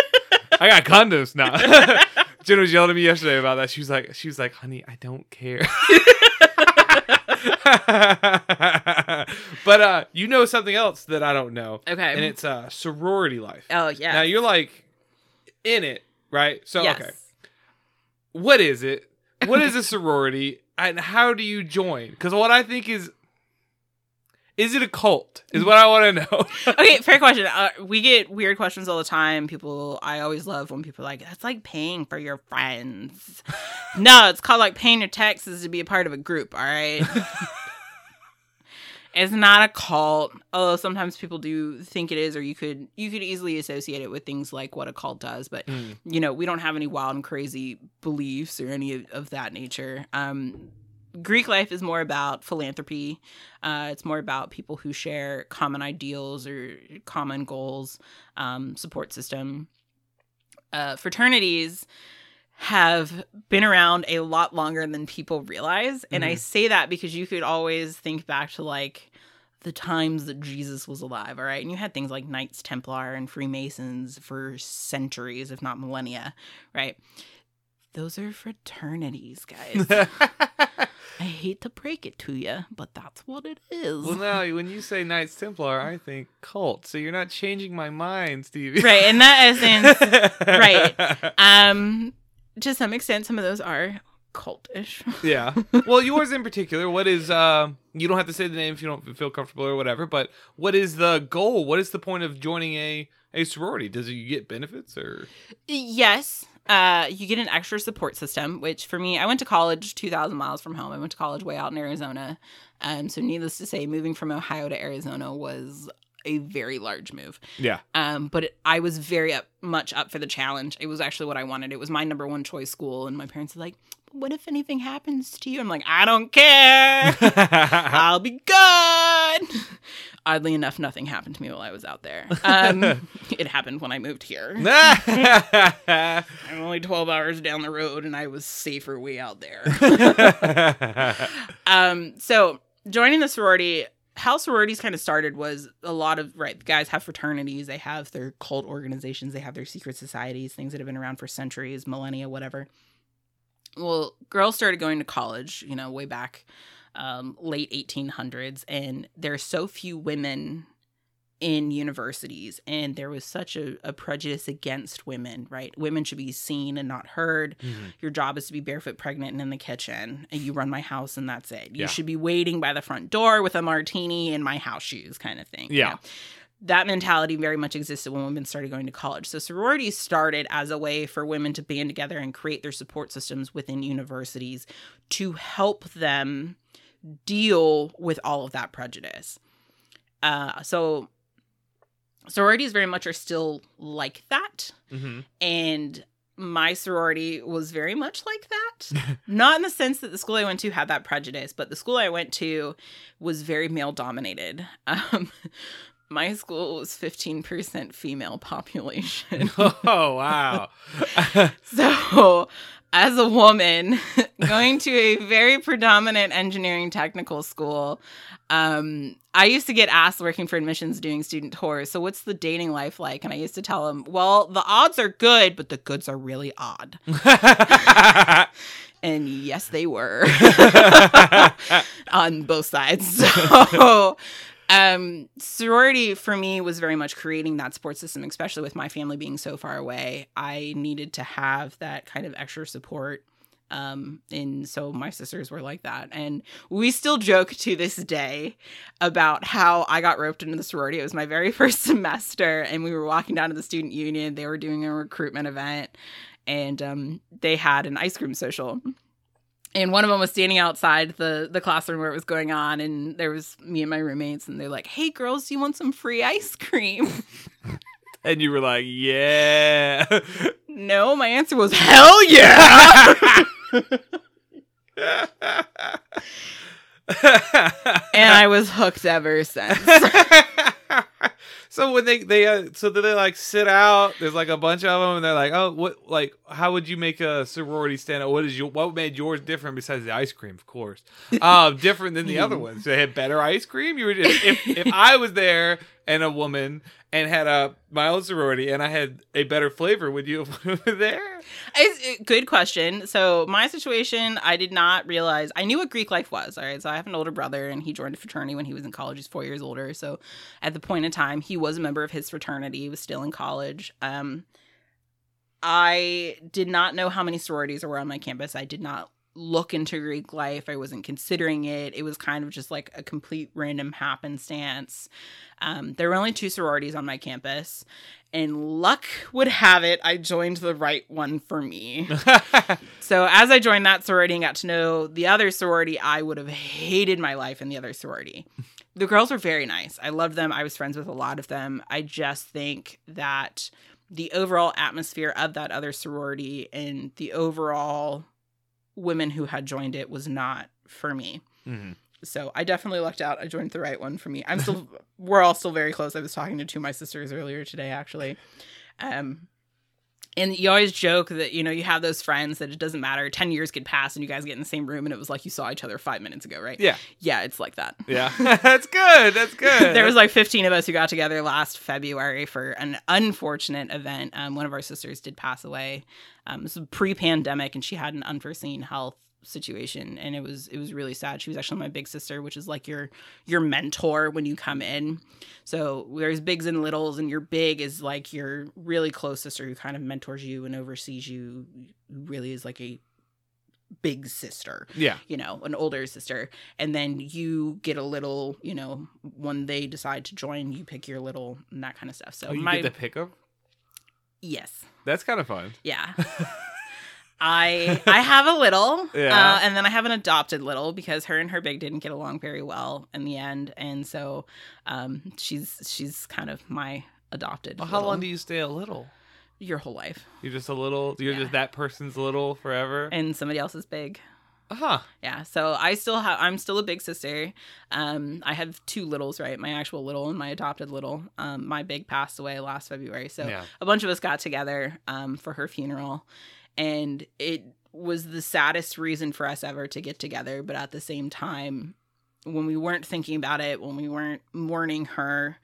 *laughs* I got condoms now. *laughs* Jen was yelling at me yesterday about that. She was like, she was like, honey, I don't care. but uh, you know something else that I don't know, okay. and it's uh sorority life. oh yeah. Now you're like, in it, right? So yes. okay, what is it? What is a sorority, and how do you join? Because what I think is, is it a cult? Is what I want to know. *laughs* okay, fair question. Uh, we get weird questions all the time. People, I always love when people are like, "That's like paying for your friends." *laughs* no, it's called like paying your taxes to be a part of a group. All right. *laughs* it's not a cult, although sometimes people do think it is, or you could you could easily associate it with things like what a cult does. But Mm. you know, we don't have any wild and crazy beliefs or any of, of that nature. Um, Greek life is more about philanthropy. Uh, it's more about people who share common ideals or common goals, um, support system. Uh, fraternities have been around a lot longer than people realize. And I Mhm. say that because you could always think back to like the times that Jesus was alive, all right? And you had things like Knights Templar and Freemasons for centuries, if not millennia, right? Those are fraternities, guys. *laughs* I hate to break it to you, but that's what it is. well, now when you say Knights Templar, I think cult. So you're not changing my mind, Stevie. right, in that essence, *laughs* right. um, to some extent, some of those are cultish. *laughs* Yeah. Well, yours in particular, what is uh you don't have to say the name if you don't feel comfortable or whatever, but what is the goal? What is the point of joining a a sorority? Does you get benefits or Yes. Uh, you get an extra support system, which for me, I went to college 2,000 miles from home. I went to college way out in Arizona. Um, so, needless to say, moving from Ohio to Arizona was a very large move. Yeah. Um, but it, I was very up, much up for the challenge. It was actually what I wanted. It was my number one choice school. And my parents were like, what if anything happens to you? I'm like, I don't care. *laughs* I'll be good. Oddly enough, nothing happened to me while I was out there. Um, *laughs* it happened when I moved here. *laughs* I'm only 12 hours down the road and I was safer way out there. um, so joining the sorority, how sororities kind of started was a lot of right guys have fraternities, they have their cult organizations, they have their secret societies, things that have been around for centuries, millennia, whatever. Well, girls started going to college, you know, way back um, late 1800s, and there are so few women in universities and there was such a, a prejudice against women right women should be seen and not heard Mhm. your job is to be barefoot pregnant and in the kitchen and you run my house and that's it you Yeah. should be waiting by the front door with a martini and my house shoes kind of thing you Yeah. know? that mentality very much existed when women started going to college so sororities started as a way for women to band together and create their support systems within universities to help them deal with all of that prejudice uh, so sororities very much are still like that Mhm. and my sorority was very much like that *laughs* not in the sense that the school i went to had that prejudice but the school i went to was very male dominated um, *laughs* my school was 15% female population *laughs* Oh wow. so as a woman *laughs* going to a very predominant engineering technical school um, i used to get asked working for admissions doing student tours. So what's the dating life like? And i used to tell them well the odds are good but the goods are really odd. *laughs* And yes they were *laughs* on both sides. So um sorority for me was very much creating that support system especially with my family being so far away. I needed to have that kind of extra support um and so my sisters were like that. And we still joke to this day about how i got roped into the sorority. It was my very *laughs* first semester and we were walking down to the student union. They were doing a recruitment event and um they had an ice cream social and one of them was standing outside the the classroom where it was going on and there was me and my roommates and they're like hey girls do you want some free ice cream? *laughs* And you were like, yeah. no my answer was hell yeah. *laughs* *laughs* And i was hooked ever since *laughs* so when they they uh, so do they like sit out? There's like a bunch of them, and they're like, oh, what like how would you make a sorority stand out? What is your what made yours different besides the ice cream, of course? *laughs* Um, different than the other ones. They had better ice cream. You were just, if if I was there and a woman and had a own sorority and I had a better flavor, would you *laughs* have there? It's, good question. So my situation, I did not realize. I knew what Greek life was. All right, so I have an older brother, and he joined a fraternity when he was in college. He's four years older. So at the point in time, he was a member of his fraternity. He was still in college. Um, I did not know how many sororities were on my campus. I did not look into Greek life. I wasn't considering it. It was kind of just like a complete random happenstance. Um, there were only two sororities on my campus, and luck would have it, I joined the right one for me. *laughs* so as I joined that sorority and got to know the other sorority, I would have hated my life in the other sorority. The girls were very nice. I loved them. I was friends with a lot of them. I just think that the overall atmosphere of that other sorority and the overall women who had joined it was not for me. Mhm. So I definitely lucked out. I joined the right one for me. I'm still *laughs* we're all still very close. I was talking to two of my sisters earlier today actually. Um and you always joke that you know you have those friends that it doesn't matter 10 years could pass and you guys get in the same room and it was like you saw each other 5 minutes ago, right? Yeah. Yeah, it's like that. Yeah. *laughs* That's good. That's good. *laughs* there was like 15 of us who got together last February for an unfortunate event. Um, one of our sisters did pass away. Um, this was pre-pandemic, and she had an unforeseen health situation, and it was it was really sad. She was actually my big sister, which is like your your mentor when you come in. So there's bigs and littles, and your big is like your really close sister who kind of mentors you and oversees you. Really is like a big sister yeah. you know, an older sister, and then you get a little, you know, when they decide to join, you pick your little and that kind of stuff. So Oh, you my get to pick them? yes, That's kind of fun. yeah. *laughs* I I have a little, *laughs* Yeah. uh, and then I have an adopted little because her and her big didn't get along very well in the end, and so um, she's she's kind of my adopted. Well, how little- long do you stay a little? your whole life? You're just a little. You're Yeah. just that person's little forever. And somebody else is big. huh. Yeah, so I still have I'm still a big sister. Um I have two littles, right? My actual little and my adopted little. Um my big passed away last February. So Yeah. a bunch of us got together um for her funeral and it was the saddest reason for us ever to get together, but at the same time when we weren't thinking about it, when we weren't mourning her,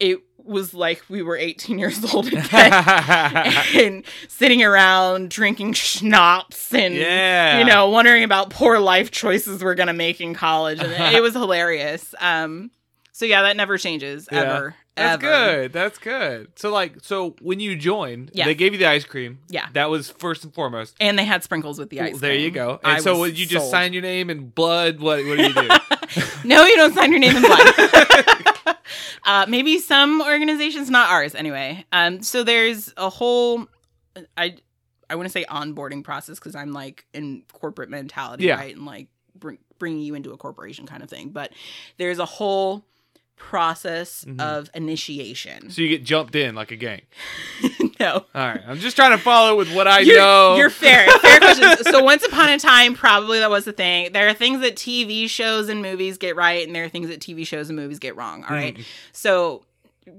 it was like we were 18 *laughs* years old again *laughs* and sitting around drinking schnapps and yeah. you know, wondering about poor life choices we're gonna make in college, and it *laughs* was hilarious. Um, so yeah, that never changes Yeah. ever. That's ever. good. That's good. So like, so when you joined, Yeah. they gave you the ice cream. Yeah. That was first and foremost. And they had sprinkles with the ice. Well, there you go. And I so would you just sold. sign your name in blood? What what do you do? *laughs* No, you don't sign your name in blood. *laughs* uh, maybe some organizations, not ours, anyway. Um, so there's a whole, I, I want to say onboarding process because I'm like in corporate mentality, Yeah. right, and like bring, bringing you into a corporation kind of thing. But there's a whole process Mhm. of initiation. so you get jumped in like a gang. *laughs* no. All right. I'm just trying to follow with what I You're, know. you're fair. Fair *laughs* question. So once upon a time, probably that was the thing. There are things that TV shows and movies get right, and there are things that TV shows and movies get wrong. All right. Mm. So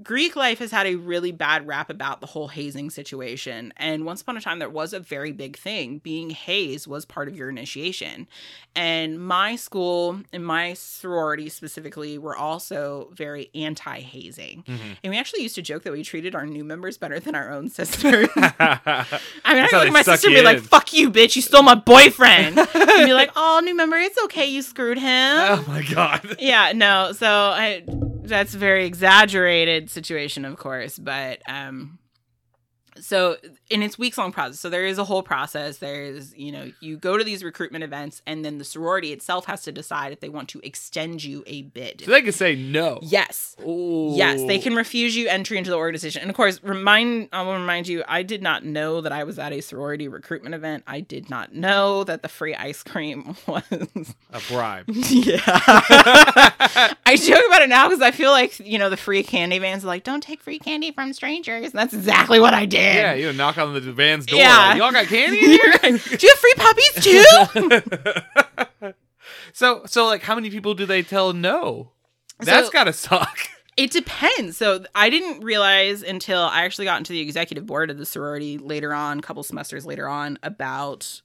Greek life has had a really bad rap about the whole hazing situation. And once upon a time, there was a very big thing. Being hazed was part of your initiation. And my school and my sorority specifically were also very anti hazing. Mhm. And we actually used to joke that we treated our new members better than our own *laughs* sisters. *laughs* I mean, I That's how look at my sister and be like, fuck you, bitch, you stole my boyfriend. *laughs* and be like, oh, new member, it's okay, you screwed him. oh my god. yeah, no, so I that's a very exaggerated situation, of course, but um so and it's weeks long process so there is a whole process there's you know you go to these recruitment events and then the sorority itself has to decide if they want to extend you a bid So they can say no. yes Ooh. Yes, they can refuse you entry into the organization. And of course, remind I will remind you, I did not know that I was at a sorority recruitment event. I did not know that the free ice cream *laughs* was a bribe. *laughs* Yeah. *laughs* I joke about it now because I feel like, you know, the free candy vans are like, don't take free candy from strangers. And that's exactly what I did. Yeah, you know, knock on the van's door. Yeah. Y'all got candy in *laughs* here? Do you have free puppies too? *laughs* so so like how many people do they tell no? That's So- gotta suck. It depends. So I didn't realize until I actually got into the executive board of the sorority later on, a couple semesters later on, about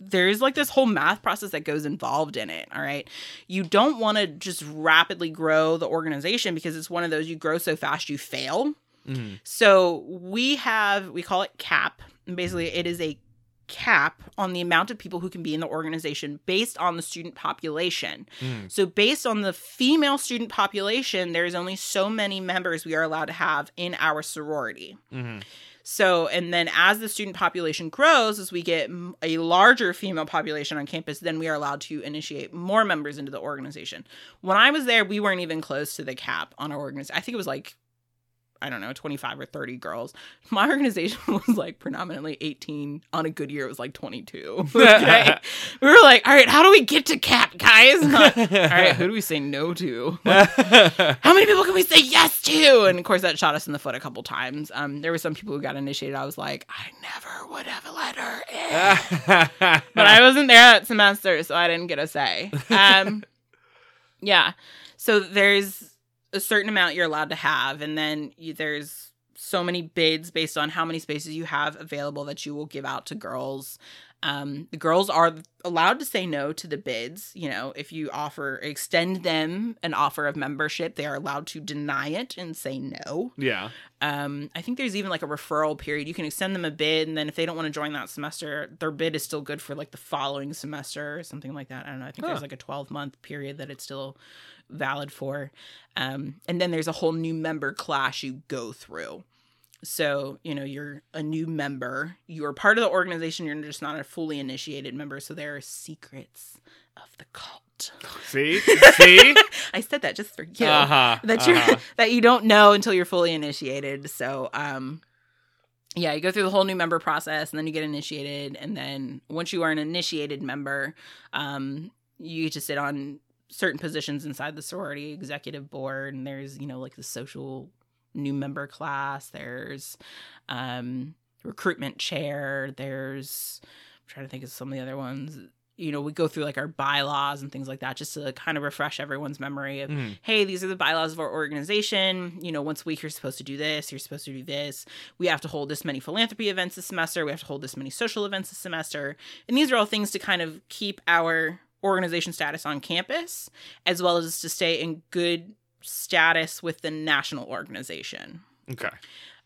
there's like this whole math process that goes involved in it. All right. You don't want to just rapidly grow the organization because it's one of those you grow so fast you fail. Mhm. So we have, we call it CAP. And basically, it is a cap on the amount of people who can be in the organization based on the student population. Mm. So, based on the female student population, there's only so many members we are allowed to have in our sorority. Mhm. So, and then as the student population grows, as we get a larger female population on campus, then we are allowed to initiate more members into the organization. When I was there, we weren't even close to the cap on our organization. I think it was like, I don't know, 25 or 30 girls. My *laughs* organization was like predominantly 18. On a good year, it was like 22. *laughs* Okay. *laughs* we were like, all right, how do we get to cap, guys? Not, all right, who do we say no to? how many people can we say yes to? And of course, that shot us in the foot a couple times. Um, there were some people who got initiated. I was like, I never would have let her in. but I wasn't there that semester, so I didn't get a say. Um, yeah. So there's a certain amount you're allowed to have, and then you, there's so many bids based on how many spaces you have available that you will give out to girls. Um, the girls are allowed to say no to the bids. You know, if you offer, extend them an offer of membership, they are allowed to deny it and say no. yeah. Um, I think there's even like a referral period. You can extend them a bid, and then if they don't want to join that semester, their bid is still good for like the following semester or something like that. I don't know. I think Huh. there's like a 12 month period that it's still valid for. Um, and then there's a whole new member class you go through. So, you know, you're a new member, you're part of the organization, you're just not a fully initiated member. So there are secrets of the cult. See? *laughs* See? I said that just for you Uh-huh. that you're uh-huh. *laughs* that you don't know until you're fully initiated. So um yeah, you go through the whole new member process and then you get initiated and then once you are an initiated member, um you get to sit on certain positions inside the sorority executive board and there's, you know, like the social new member class, there's um recruitment chair, there's I'm trying to think of some of the other ones. You know, we go through like our bylaws and things like that just to kind of refresh everyone's memory of Mhm. hey, these are the bylaws of our organization. You know, once a week you're supposed to do this, you're supposed to do this. We have to hold this many philanthropy events this semester. We have to hold this many social events this semester. And these are all things to kind of keep our organization status on campus, as well as to stay in good status with the national organization. Okay.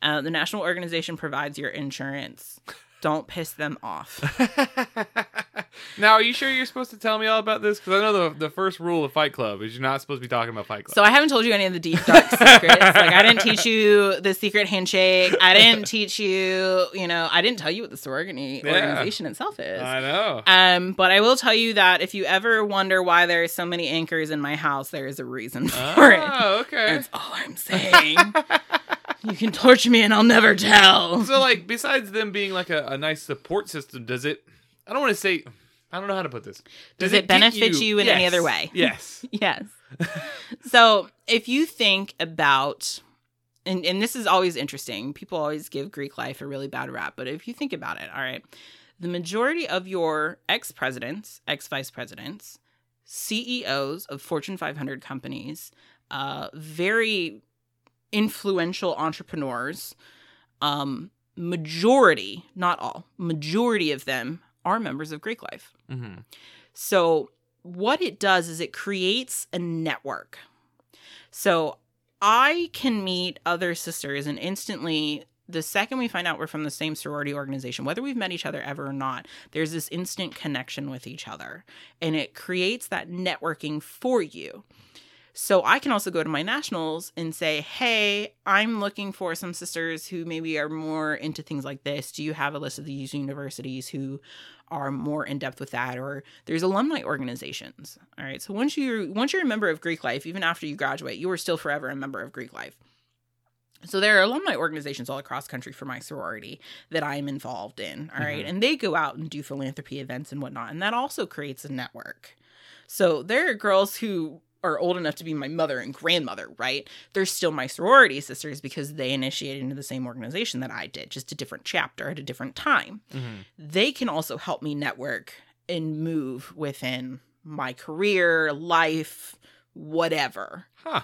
Uh, the national organization provides your insurance. Don't piss them off. *laughs* now, are you sure you're supposed to tell me all about this? Because I know the the first rule of Fight Club is you're not supposed to be talking about Fight Club. So I haven't told you any of the deep dark secrets. like I didn't *laughs* teach you the secret handshake. I didn't teach you, you know, I didn't tell you what the sorority Yeah. organization itself is. I know. Um, but I will tell you that if you ever wonder why there are so many anchors in my house, there is a reason for it. Oh, okay. That's all I'm saying. *laughs* you can torture me and I'll never tell. so, like, besides them being like a, a nice support system, does it? I don't want to say. I don't know how to put this. Does it get benefit you in any other way? Yes. *laughs* Yes. so if you think about and, and this is always interesting. People always give Greek life a really bad rap, but if you think about it, all right, the majority of your ex presidents, ex vice presidents, CEOs of Fortune 500 companies, uh, very influential entrepreneurs, um, majority, not all, majority of them are members of Greek life. Mm-hmm. So, what it does is it creates a network. So, I can meet other sisters and instantly, the second we find out we're from the same sorority organization, whether we've met each other ever or not, there's this instant connection with each other. And it creates that networking for you. So I can also go to my nationals and say, hey, I'm looking for some sisters who maybe are more into things like this. Do you have a list of these universities who are more in depth with that? Or there's alumni organizations. All right. So once you once you're a member of Greek life, even after you graduate, you are still forever a member of Greek life. So there are alumni organizations all across country for my sorority that I'm involved in. All right. Mhm. And they go out and do philanthropy events and whatnot. And that also creates a network. So there are girls who are old enough to be my mother and grandmother, right? They're still my sorority sisters because they initiated into the same organization that I did, just a different chapter at a different time. Mm-hmm. They can also help me network and move within my career, life, whatever. Huh.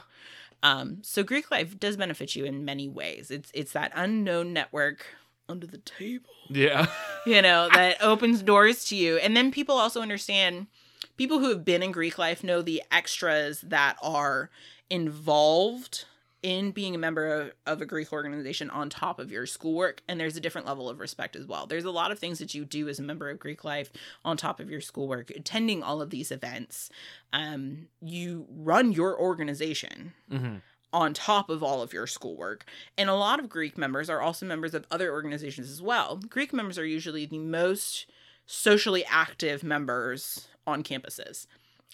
Um, so Greek life does benefit you in many ways. It's it's that unknown network under the table Yeah. you know, *laughs* that opens doors to you. And then people also understand people who have been in Greek life know the extras that are involved in being a member of, of a Greek organization on top of your schoolwork. And there's a different level of respect as well. There's a lot of things that you do as a member of Greek life on top of your schoolwork, attending all of these events. Um, you run your organization Mm-hmm. on top of all of your schoolwork. And a lot of Greek members are also members of other organizations as well. Greek members are usually the most socially active members on campuses.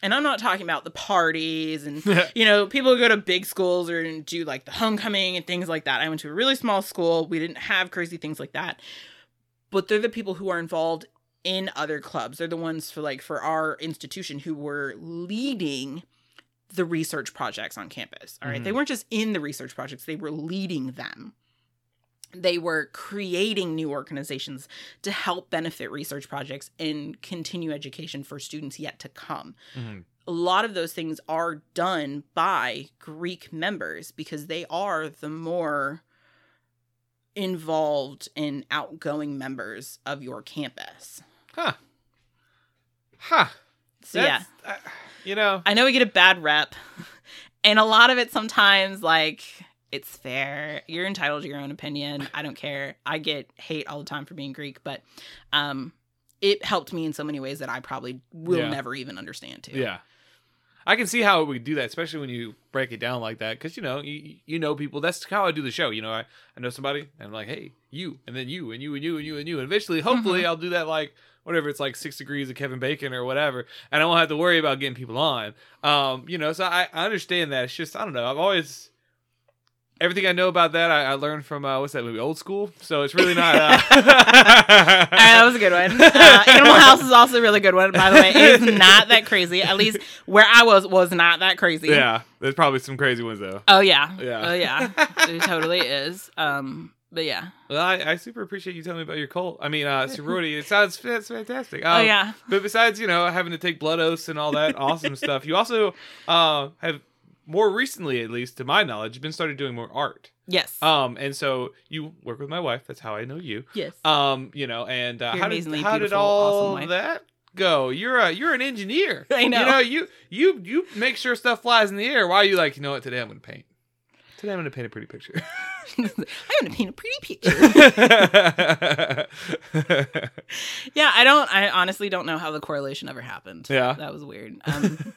And I'm not talking about the parties and *laughs* you know people who go to big schools or do like the homecoming and things like that. I went to a really small school. We didn't have crazy things like that. But they're the people who are involved in other clubs. They're the ones for like for our institution who were leading the research projects on campus. All right? Mhm. They weren't just in the research projects, they were leading them. They were creating new organizations to help benefit research projects and continue education for students yet to come. Mhm. A lot of those things are done by Greek members because they are the more involved and outgoing members of your campus. Huh. Huh. So yeah, uh, you know. I know we get a bad rep, *laughs* and a lot of it sometimes like it's fair. You're entitled to your own opinion. I don't care. I get hate all the time for being Greek, but um, it helped me in so many ways that I probably will Yeah. never even understand too. Yeah. I can see how we do that, especially when you break it down like that, because you know you, you know people. That's how I do the show. You know, I, I know somebody, and I'm like, hey, you, and then you, and you, and you, and you, and you, and eventually, hopefully, I'll do that like whatever it's like six degrees of Kevin Bacon or whatever, and I won't have to worry about getting people on. Um, you know, so I, I understand that. It's just I don't know. I've always everything I know about that I, I learned from uh, what's that movie, Old School. So it's really not. Uh... *laughs* All right, that was a good one. Uh, Animal *laughs* House is also a really good one, by the way. It is not that crazy. At least where I was was not that crazy. yeah, there's probably some crazy ones though. Oh yeah. Yeah. Oh yeah. *laughs* It totally is. Um. But yeah. Well, I, I super appreciate you telling me about your cult. I mean, uh, sorority. It sounds that's fantastic. Oh Um, yeah. But besides, you know, having to take blood oaths and all that awesome stuff, you also uh, have more recently, at least to my knowledge, been started doing more art. Yes. Um, and so you work with my wife. That's how I know you. yes. Um, you know, and uh, how did how did beautiful, awesome all that go? You're a you're an engineer. *laughs* I know. You know, you you you make sure stuff flies in the air. Why are you like, you know what? Today I'm going to paint. Today I'm going to paint a pretty picture. I'm gonna paint a pretty picture. *laughs* *laughs* yeah, I don't. I honestly don't know how the correlation ever happened. Yeah. that was weird. Um,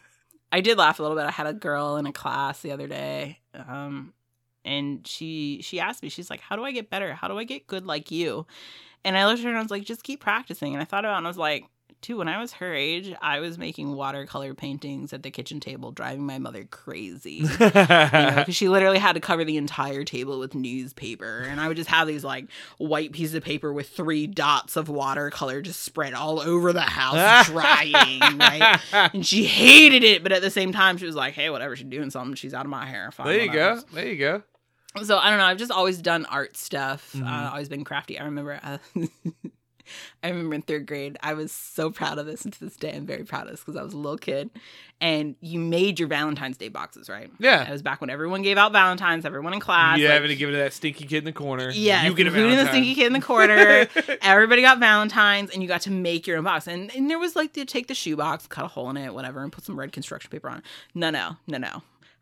I did laugh a little bit. I had a girl in a class the other day, um, and she she asked me. She's like, "How do I get better? How do I get good like you?" And I looked at her and I was like, "Just keep practicing." And I thought about it and I was like. Too, when I was her age, I was making watercolor paintings at the kitchen table, driving my mother crazy. because *laughs* she literally had to cover the entire table with newspaper and i would just have these like white pieces of paper with three dots of watercolor just spread all over the house *laughs* drying right and she hated it but at the same time she was like hey whatever she's doing something she's out of my hair fine, there you go. There you go. so i don't know i've just always done art stuff Mhm. uh, always been crafty i remember uh, *laughs* I remember in third grade, I was so proud of this, and to this day, I'm very proud of this because I was a little kid. And you made your Valentine's Day boxes, right? Yeah. It was back when everyone gave out Valentines, everyone in class. you like, having to give it to that stinky kid in the corner. yeah, you get a the stinky kid in the corner. *laughs* Everybody got Valentines, and you got to make your own box. And, and there was like, to take the shoebox, cut a hole in it, whatever, and put some red construction paper on. it. No, no, no, no.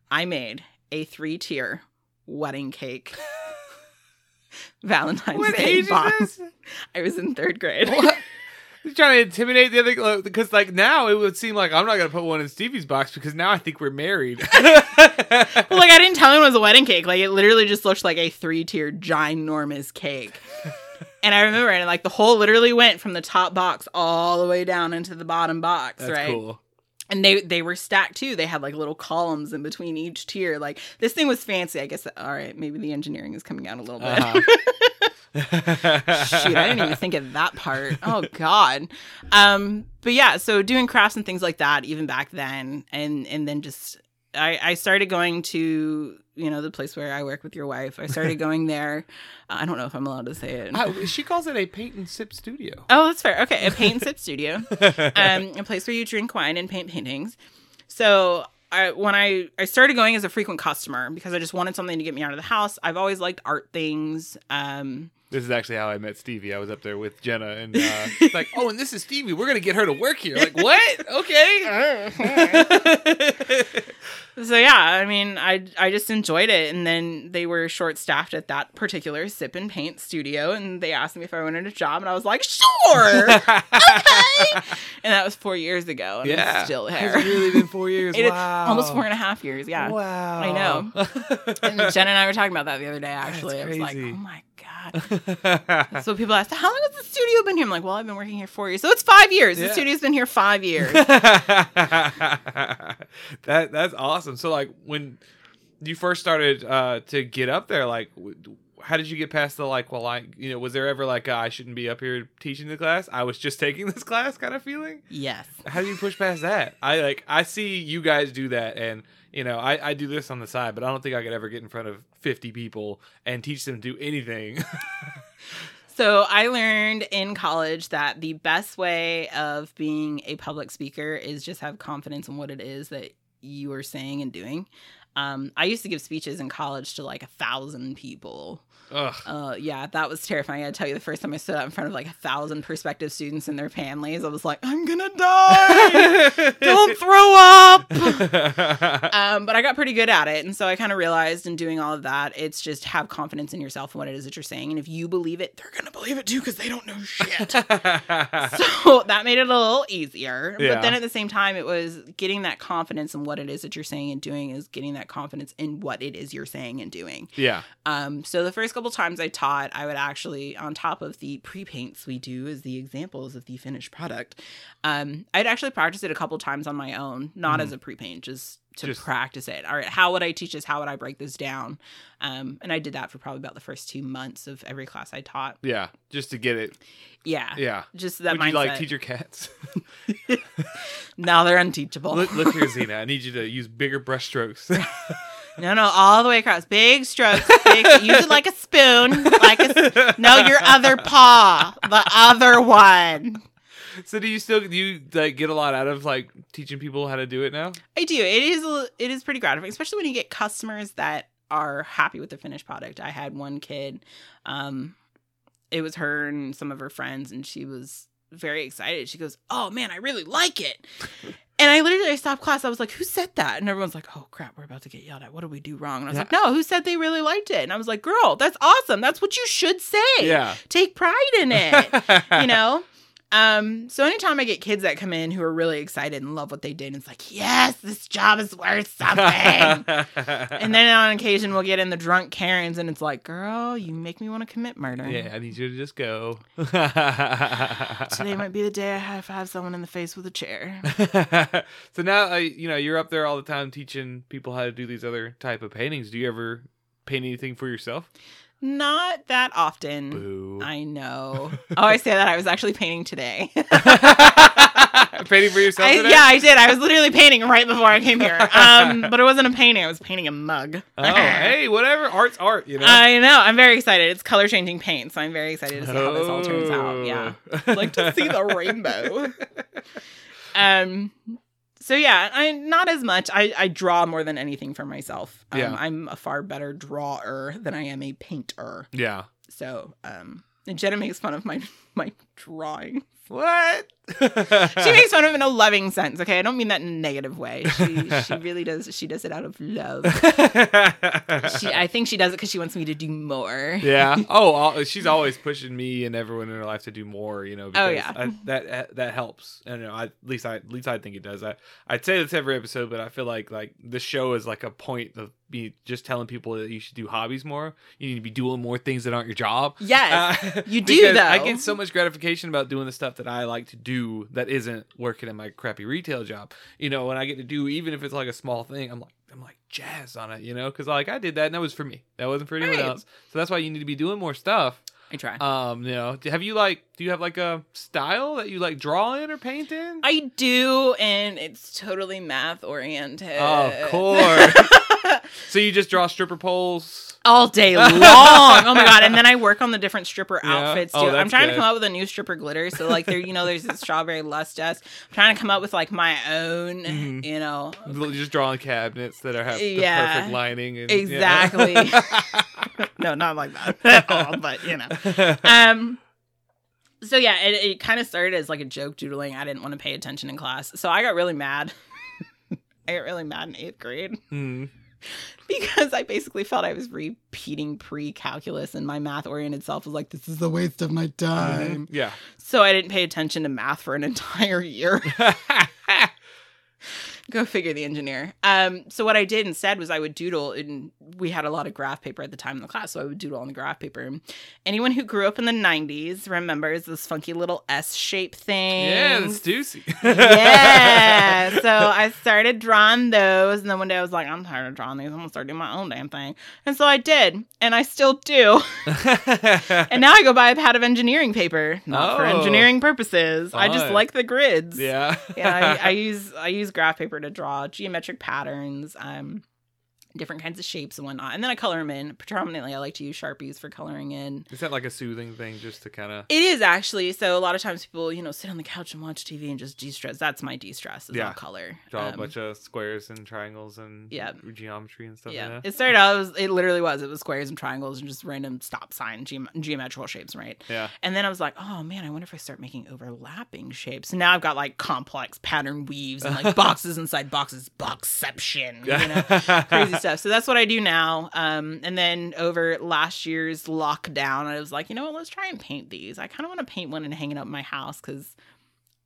I made a three tier wedding cake *laughs* Valentine's What Day box. *laughs* I was in third grade. What? He's trying to intimidate the other because, uh, like, now it would seem like I'm not gonna put one in Stevie's box because now I think we're married. *laughs* well, like I didn't tell him it was a wedding cake. Like it literally just looked like a three tier ginormous cake. and I remember, and like the hole literally went from the top box all the way down into the bottom box, That's right? cool. And they they were stacked too. They had like little columns in between each tier. Like this thing was fancy. I guess. All right, maybe the engineering is coming out a little bit. Uh-huh. *laughs* Shoot, I didn't even think of that part. Oh God. Um, but yeah, so doing crafts and things like that, even back then, and and then just I I started going to you know the place where I work with your wife. I started *laughs* going there. I don't know if I'm allowed to say it. Oh, she calls it a paint and sip studio. Oh, that's fair. Okay, a paint and sip studio, *laughs* um, a place where you drink wine and paint paintings. So I, when I I started going as a frequent customer because I just wanted something to get me out of the house. I've always liked art things. Um, This is actually how I met Stevie. I was up there with Jenna, and uh, *laughs* she's like, "Oh, and this is Stevie. We're gonna get her to work here." Like, what? Okay. *laughs* *laughs* So yeah, I mean, I I just enjoyed it, and then they were short staffed at that particular sip and paint studio, and they asked me if I wanted a job, and I was like, sure, okay. and that was four years ago, and yeah. I'm still here. it really been four years? It is wow. almost four and a half years. Yeah, Wow. I know. and Jen and I were talking about that the other day. Actually, I was like, oh my god. *laughs* So people ask, how long has the studio been here? I'm like, well, I've been working here four years, so it's five years. The studio's been here five years. *laughs* that that's awesome. So like when you first started uh, to get up there, like w- how did you get past the like? Well, I you know was there ever like I shouldn't be up here teaching the class? I was just taking this *laughs* class kind of feeling. yes. How do you push past that? I like I see you guys do that, and you know I I do this on the side, but I don't think I could ever get in front of fifty people and teach them to do anything. *laughs* So I learned in college that the best way of being a public speaker is just have confidence in what it is that you are saying and doing. Um, I used to give speeches in college to like a thousand people. Ugh. Uh, yeah, that was terrifying. I tell you, the first time I stood up in front of like a thousand prospective students and their families, I was like, I'm gonna die. *laughs* Don't throw up. *laughs* um, but I got pretty good at it. And so I kind of realized in doing all of that, it's just have confidence in yourself and what it is that you're saying. And if you believe it, they're to believe it too because they don't know shit. *laughs* so that made it a little easier. Yeah. But then at the same time, it was getting that confidence in what it is that you're saying and doing, is getting that confidence in what it is you're saying and doing. yeah. Um, so the first couple times I taught, I would actually, on top of the pre paints we do as the examples of the finished product, um, I'd actually practice it a couple times on my own, not as a pre paint, just to Just- practice it. All right, how would I teach this? How would I break this down? Um, and I did that for probably about the first two months of every class I taught. Yeah. Just to get it. Yeah, Yeah. just that Would mindset. you like teach your cats? *laughs* now they're unteachable. look, look here, *laughs* Zena. I need you to use bigger brushstrokes. *laughs* No, no, all the way across. Big strokes. Big, *laughs* use it like a spoon. Like a, no, your other paw, the other one. so, do you still do you like get a lot out of like teaching people how to do it now? I do. It is it is pretty gratifying, especially when you get customers that are happy with the finished product. I had one kid, um, it was her and some of her friends, and she was very excited. She goes, "Oh man, I really like it." And I literally I stopped class. I was like, "Who said that?" And everyone's like, "Oh crap, we're about to get yelled at. What did we do wrong?" And I was Yeah. like, "No, who said they really liked it?" And I was like, "Girl, that's awesome. That's what you should say. Yeah. take pride in it." *laughs* you know um so anytime i get kids that come in who are really excited and love what they did it's like yes this job is worth something *laughs* and then on occasion we'll get in the drunk karens and it's like girl you make me want to commit murder yeah, I need you to just go. *laughs* today might be the day i have to have someone in the face with a chair *laughs* so now, uh, you know, you're up there all the time teaching people how to do these other type of paintings. Do you ever paint anything for yourself? Not that often Boo. i know *laughs* oh i say that i was actually painting today *laughs* painting for yourself I, yeah, I did. I was literally painting right before I came here. Um, *laughs* but it wasn't a painting. I was painting a mug. Oh, hey, whatever. Art's art, you know. I know. I'm very excited. It's color changing paint, so I'm very excited to see how this all turns out. Yeah, Oh. I'd like to see the rainbow. Um. So yeah, I not as much. I I draw more than anything for myself. Um, Yeah. I'm a far better drawer than I am a painter. yeah. So um, and Jenna makes fun of my *laughs* my drawing. What? *laughs* She makes fun of it in a loving sense. Okay, I don't mean that in a negative way. She she really does. She does it out of love. She, I think she does it because she wants me to do more. yeah. *laughs* Oh, she's always pushing me and everyone in her life to do more. You know. Oh, yeah. I, that that helps. And I, at least I at least I think it does. I I'd say this every episode, but I feel like like the show is like a point of me just telling people that you should do hobbies more. You need to be doing more things that aren't your job. Yes, Uh, you *laughs* do, though. I get so much gratification about doing the stuff that I like to do that isn't working in my crappy retail job. You know, when I get to do even if it's like a small thing, I'm like I'm like jazzed on it. You know, because like I did that and that was for me. That wasn't for anyone Right. else. So that's why you need to be doing more stuff. I try. Um, you know, have you like do you have like a style that you like draw in or paint in? I do, and it's totally math oriented. Oh, of course. *laughs* so you just draw stripper poles. All day long. oh my god! And then I work on the different stripper Yeah. outfits too. Oh, I'm trying good. to come up with a new stripper glitter. So like there, you know, there's this strawberry lust dust. I'm trying to come up with like my own. Mhm. You know, Just drawing cabinets that are have the Yeah. perfect lining and Exactly. *laughs* no, not like that *laughs* at all. But you know. um so yeah it, it kind of started as like a joke doodling i didn't want to pay attention in class so i got really mad *laughs* I got really mad in eighth grade Hmm. *laughs* because I basically felt I was repeating pre-calculus, and my math-oriented self was like, "This is a waste of my time." Uh, yeah. So I didn't pay attention to math for an *laughs* entire year. *laughs* Go figure the engineer. Um, so what I did instead was I would doodle, and we had a lot of graph paper at the time in the class, so I would doodle on the graph paper. Anyone who grew up in the '90s remembers this funky little S-shaped thing. yeah, that's Stussy. yeah. So *laughs* I started drawing those, and then one day I was like, I'm tired of drawing these. I'm gonna start doing my own damn thing. And so I did, and I still do. *laughs* and now I go buy a pad of engineering paper, not for Oh. engineering purposes. I just like the grids. yeah. yeah, I, I *laughs* use I use graph paper to draw geometric patterns, um, different kinds of shapes and whatnot, and then I color them in. Predominantly, I like to use sharpies for coloring in. Is that like a soothing thing just to kind of. It is actually. So a lot of times people, you know, sit on the couch and watch TV and just de-stress. That's my de-stress. Is Yeah. Color. Draw a Um, bunch of squares and triangles and Yeah. geometry and stuff yeah. like. It started out. It, was, it literally was. It was squares and triangles and just random stop sign geom- geometrical shapes, right? Yeah. And then I was like, oh man, I wonder if I start making overlapping shapes. And now I've got like complex pattern weaves and like *laughs* boxes inside boxes, boxception, you know, *laughs* crazy stuff. So that's what I do now. Um, and then over last year's lockdown, I was like, you know what? Let's try and paint these. I kind of want to paint one and hang it up in my house because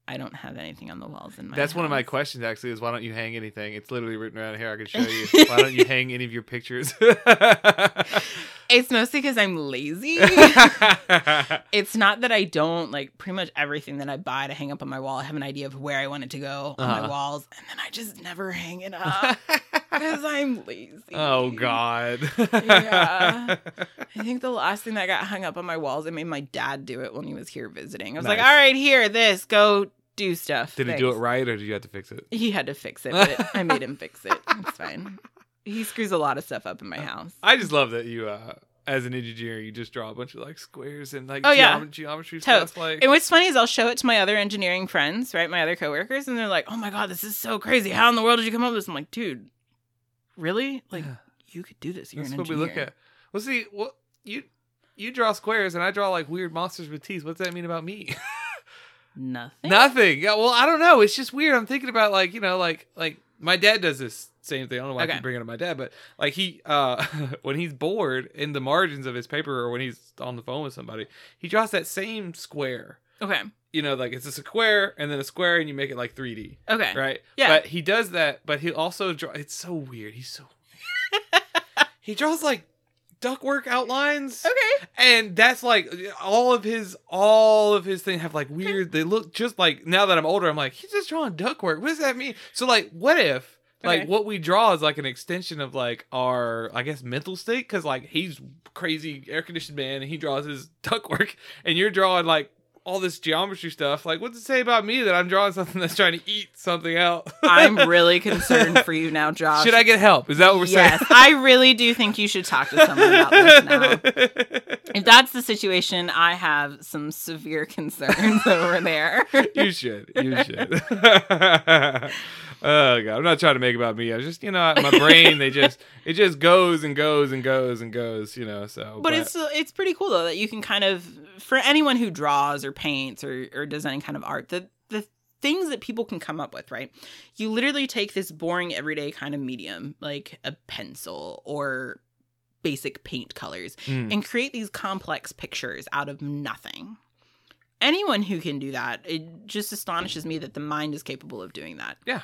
I don't have anything on the walls in my. That's one of my questions actually is why don't you hang anything? It's literally written around here. I can show you. *laughs* why don't you hang any of your pictures? *laughs* It's mostly because I'm lazy. *laughs* it's not that I don't like pretty much everything that I buy to hang up on my wall. I have an idea of where I want it to go on my Uh-huh. walls, and then I just never hang it up *laughs* because I'm lazy. oh God. Yeah. *laughs* I think the last thing that got hung up on my walls, I made my dad do it when he was here visiting. I was like, "All right, here, this, go do stuff." Did he do it right or did you have to fix it? He had to fix it, but I made him fix it. It's fine. He screws a lot of stuff up in my house. I just love that you, uh, as an engineer, you just draw a bunch of like squares and like Oh, yeah. geometry Totes. stuff. Like, And what's funny is I'll show it to my other engineering friends, right? My other coworkers, and they're like, "Oh my god, this is so crazy! How in the world did you come up with this?" I'm like, "Dude, really? Like, Yeah. you could do this. You're that's an what we look at. Well, see, what you you draw squares and I draw like weird monsters with teeth. What's that mean about me? *laughs* Nothing. Nothing. Yeah. Well, I don't know. It's just weird. I'm thinking about like you know like like my dad does this same thing. I don't know why I Okay. keep bringing up my dad, but like he uh *laughs* when he's bored in the margins of his paper or when he's on the phone with somebody, he draws that same square. Okay. You know, like it's a square and then a square and you make it like 3D, Okay. right? Yeah. But he does that, but he also draw. It's so weird. He's so. *laughs* he draws like ductwork outlines. Okay. And that's like all of his all of his things have like weird. They look just like now that I'm older. I'm like he's just drawing ductwork. What does that mean? So like, what if like what we draw is like an extension of like our I guess mental state? Because like he's crazy air conditioned man and he draws his *laughs* ductwork, and you're drawing like all this geometry stuff. Like, what's it say about me that I'm drawing something that's trying to eat something out? I'm really *laughs* concerned for you now, Josh. Should I get help? Is that what we're yes, saying? I really do think you should talk to someone about this now. *laughs* If that's the situation, I have some severe concerns *laughs* over there. you should. You should. oh god, I'm not trying to make it about me. I just, you know, my brain they just it just goes and goes and goes and goes. You know, so. but it's it's pretty cool though that you can kind of for anyone who draws or paints or or does any kind of art the the things that people can come up with right you literally take this boring everyday kind of medium like a pencil or basic paint colors Mm. and create these complex pictures out of nothing anyone who can do that it just astonishes me that the mind is capable of doing that yeah,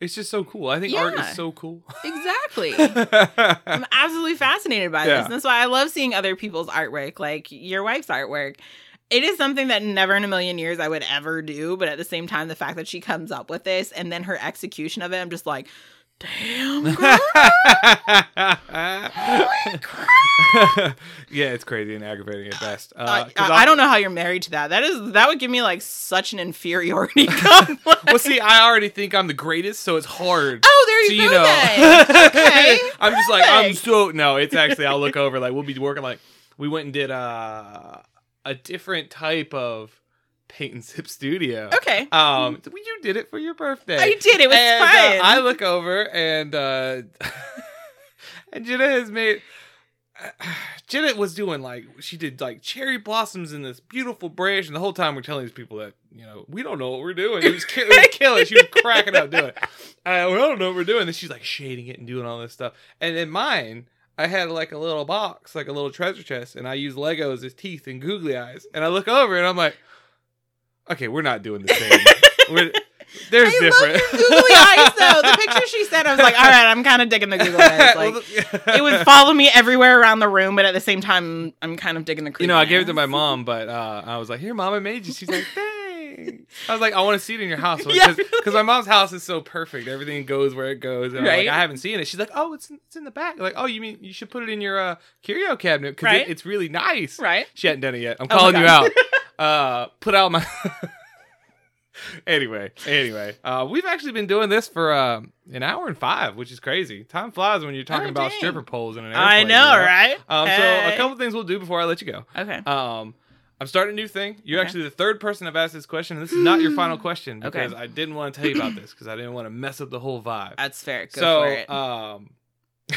it's just so cool. I think art is so cool. exactly *laughs* I'm absolutely fascinated by this. And that's why I love seeing other people's artwork, like your wife's artwork. It is something that never in a million years I would ever do, but at the same time, the fact that she comes up with this and then her execution of it, I'm just like, damn. *laughs* yeah, it's crazy and aggravating at best. Uh, I, I'll- I don't know how you're married to that. That is that would give me like such an inferiority *laughs* *laughs* complex. Well, see, I already think I'm the greatest, so it's hard. oh, there you you go. know. Okay. I'm just like I'm so no. It's actually I'll look over like we'll be working like we went and did uh, a different type of paint and sip *laughs* studio. Okay. Um, you did it for your birthday. I did. It was and, uh, fun. I look over and uh, *laughs* and Jenna has made. *sighs* Janet was doing like she did like cherry blossoms in this beautiful branch, and the whole time we're telling these people that you know we don't know what we're doing. It was, ki- it was *laughs* killing. She was cracking up doing it. Uh, we don't know what we're doing. And she's like shading it and doing all this stuff. And in mine, I had like a little box, like a little treasure chest, and I used Legos as teeth and googly eyes. And I look over and I'm like, okay, we're not doing the same. *laughs* we're, there's I different. love your googly eyes though. The *laughs* picture she sent, I was like, all right, I'm kind of digging the *laughs* googly eyes. Like, it would follow me everywhere around the room, but at the same time, I'm kind of digging the. Creepy You know, I gave it to my mom, but uh, I was like, "Here, mom, I made you." She's like, "Thanks." I was like, "I want to see it in your house Yeah. because my mom's house is so perfect. Everything goes where it goes." And I'm Right. like, "I haven't seen it." She's like, "Oh, it's in, it's in the back." Like, "Oh, you mean you should put it in your uh, curio cabinet because Right. it, it's really nice." Right. She hadn't done it yet. I'm Oh calling you out. *laughs* Uh, put out my. *laughs* anyway, anyway, uh, we've actually been doing this for uh, an hour and five, which is crazy. Time flies when you're talking Oh, about stripper poles in an airplane. I you know, right? Um, So a couple things we'll do before I let you go. Okay. Um, I'm starting a new thing. You're Okay. actually the third person I've asked this question. and This is not your final *gasps* question Okay. because I didn't want to tell you about this because I didn't want to mess up the whole vibe. That's fair. Go so, for it. um, *laughs*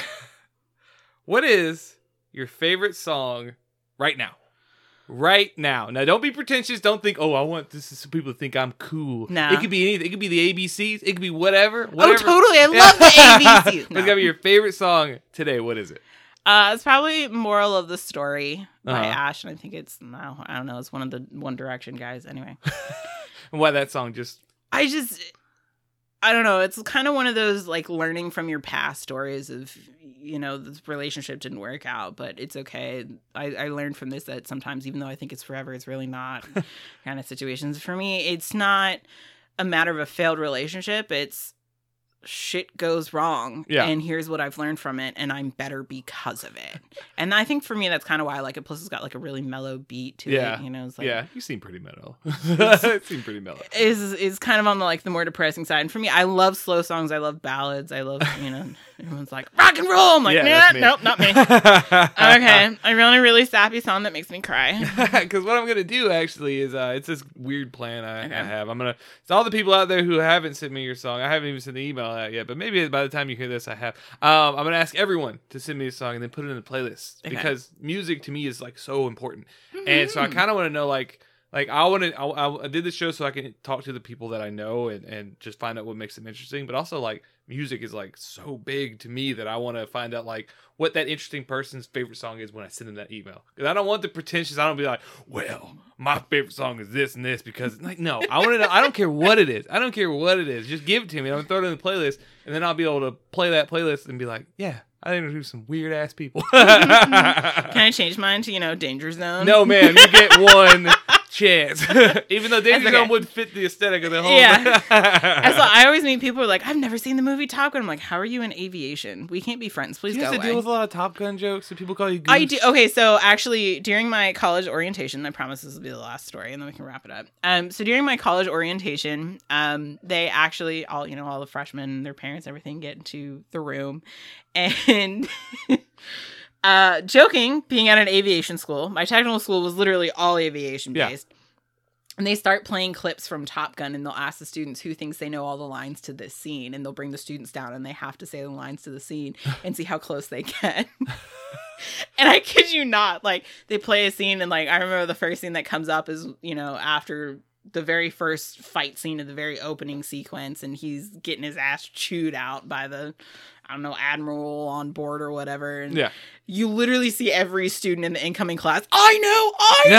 what is your favorite song right now? Right now. Now, don't be pretentious. Don't think, oh, I want this is so people to think I'm cool. Nah. It could be anything. It could be the ABCs. It could be whatever. oh, totally. I *laughs* love the ABCs. It's gotta be your favorite song today. What is it? Uh, it's probably "Moral of the Story" by Uh-huh. Ashe, and I think it's no, I don't know. It's one of the One Direction guys. Anyway, *laughs* why that song just I just, I don't know. It's kind of one of those like learning from your past stories of, you know, this relationship didn't work out, but it's okay. I, I learned from this that sometimes, even though I think it's forever, it's really not *laughs* kind of situations. For me, it's not a matter of a failed relationship. It's shit goes wrong Yeah. and here's what i've learned from it and i'm better because of it and i think for me that's kind of why i like it plus it's got like a really mellow beat to Yeah. it you know it's like yeah, you seem pretty mellow. *laughs* it seemed pretty mellow. is is kind of on the like the more depressing side. And for me, I love slow songs. I love ballads. I love you know *laughs* everyone's like rock and roll. I'm like, Yeah, nah, nope, not me. *laughs* okay, I really really sappy song that makes me cry. Because what I'm gonna do actually is uh, it's this weird plan I, Okay. I have. I'm gonna it's all the people out there who haven't sent me your song. I haven't even sent the email out yet, but maybe by the time you hear this, I have. Um, I'm gonna ask everyone to send me a song and then put it in the playlist Okay. because music to me is like so important, and so I Mhm. kind of want to know like. Like I want to, I, I did this show so I can talk to the people that I know and, and just find out what makes them interesting. But also, like music is like so big to me that I want to find out like what that interesting person's favorite song is when I send them that email. Because I don't want the pretentious. I don't be like, well, my favorite song is this and this because like no, I want to know. I don't care what it is. I don't care what it is. Just give it to me. I'm gonna throw it in the playlist, and then I'll be able to play that playlist and be like, yeah, I introduced some weird ass people. *laughs* Can I change mine to you know Danger Zone? no, man, you get *laughs* one chance. *laughs* *laughs* Even though Danger okay. Would fit the aesthetic of the whole. Yeah. *laughs* I saw. I always meet people are like, I've never seen the movie Top Gun. I'm like, how are you in aviation? We can't be friends. Please you go have to deal with a lot of Top Gun jokes, and people call you. Goose. I do. Okay, so actually, during my college orientation, I promise this will be the last story, and then we can wrap it up. Um, so during my college orientation, um, they actually all you know all the freshmen, their parents, everything get into the room, and. Uh, joking, being at an aviation school, my technical school was literally all aviation Yeah. based. And they start playing clips from Top Gun, and they'll ask the students who thinks they know all the lines to this scene, and they'll bring the students down, and they have to say the lines to the scene *laughs* and see how close they get. *laughs* and I kid you not, like they play a scene, and like I remember the first scene that comes up is you know after the very first fight scene of the very opening sequence, and he's getting his ass chewed out by the I don't know admiral on board or whatever, and Yeah. you literally see every student in the incoming class. I know, I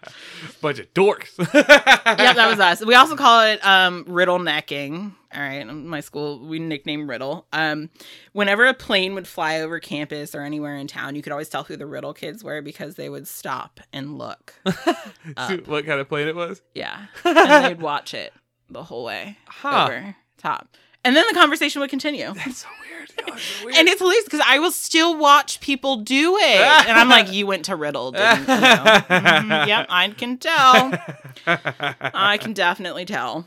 *laughs* know. Bunch of dorks. *laughs* yep, that was us. We also call it um, Riddle necking. All right, in my school we nicknamed Riddle. Um, whenever a plane would fly over campus or anywhere in town, you could always tell who the Riddle kids were because they would stop and look. *laughs* What kind of plane it was? Yeah, and they'd watch it the whole way Huh. over top, and then the conversation would continue. *laughs* That's so weird. Y'all are so weird. And it's hilarious because I will still watch people do it, and I'm like, "You went to Riddle, didn't you?" *laughs* Mhm, yep, I can tell. I can definitely tell.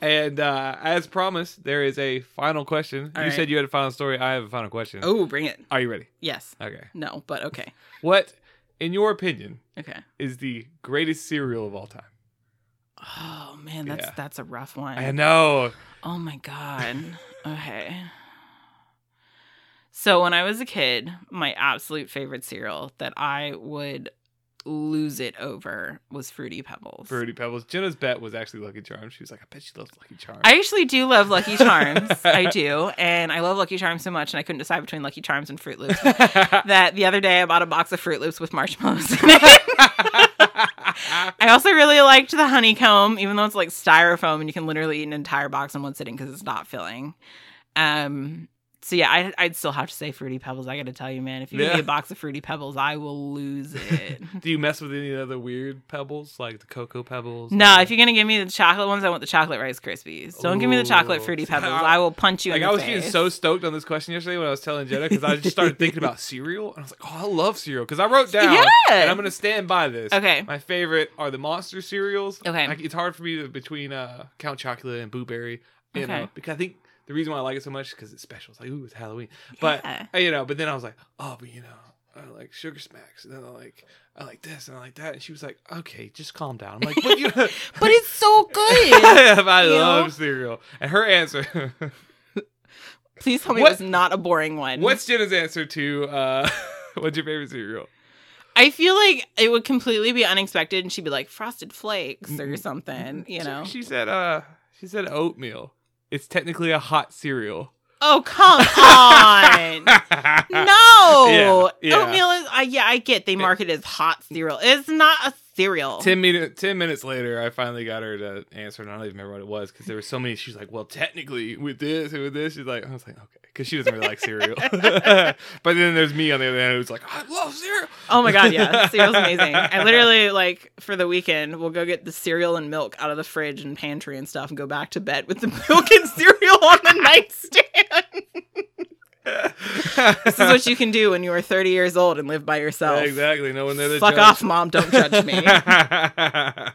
and uh, as promised, there is a final question. All you right. said you had a final story. I have a final question. Oh, bring it. Are you ready? Yes. Okay. No, but okay. What, in your opinion, Okay. is the greatest cereal of all time? Oh man, that's Yeah. that's a rough one. I know. Oh my god. Okay. So when I was a kid, my absolute favorite cereal that I would lose it over was Fruity Pebbles. Fruity Pebbles. Jenna's bet was actually Lucky Charms. She was like, I bet she loves Lucky Charms. I actually do love Lucky Charms. *laughs* I do. And I love Lucky Charms so much, and I couldn't decide between Lucky Charms and Froot Loops. *laughs* that the other day I bought a box of Froot Loops with marshmallows in it. *laughs* I also really liked the honeycomb, even though it's like styrofoam and you can literally eat an entire box in one sitting because it's not filling. Um, so yeah, I, I'd still have to say Fruity Pebbles. I got to tell you, man, if you give me a box of Fruity Pebbles, I will lose *laughs* it. Do you mess with any other weird pebbles like the cocoa pebbles? no, or- if you're gonna give me the chocolate ones, I want the chocolate Rice Krispies. Don't give me the chocolate Fruity Pebbles. I- *laughs* I will punch you like in the I was face. getting so stoked on this question yesterday when I was telling Jenna because I just started thinking about cereal and I was like, oh, I love cereal because I wrote down Yeah. and I'm gonna stand by this. Okay. my favorite are the monster cereals. Okay. like, it's hard for me to between uh, Count Chocula and Boo Berry. Okay. know, because I think the reason why I like it so much is because it's special. It's like ooh, it's Halloween. But Yeah. uh, you know, but then I was like, oh, but you know. I like sugar smacks, and then I like I like this, and I like that, and she was like, "Okay, just calm down." I'm like, "But you, *laughs* *laughs* but it's so *laughs* good. I love know? cereal." And her answer, Please tell me What- it was not a boring one. what's Jenna's answer to uh, what's your favorite cereal? I feel like it would completely be unexpected, and she'd be like Frosted Flakes or something. You She- know? she said, "Uh, she said oatmeal. It's technically a hot cereal." Oh come on! *laughs* No, Yeah, yeah. oatmeal is. I yeah, I get they market it as hot cereal. It's not a cereal. Ten minute, ten minutes later, I finally got her to answer, and I don't even remember what it was because there were so many. She's like, "Well, technically, with this and with this," she's like, "I was like, okay," because she doesn't really like cereal. *laughs* but then there's me on the other end who's like, "I love cereal." Oh my god, yeah, *laughs* cereal's amazing. I literally like for the weekend we'll go get the cereal and milk out of the fridge and pantry and stuff, and go back to bed with the *laughs* milk and cereal on the nightstand. This is what you can do when you are 30 years old and live by yourself. exactly. No one there. to Fuck judge. off, mom. Don't judge me. *laughs*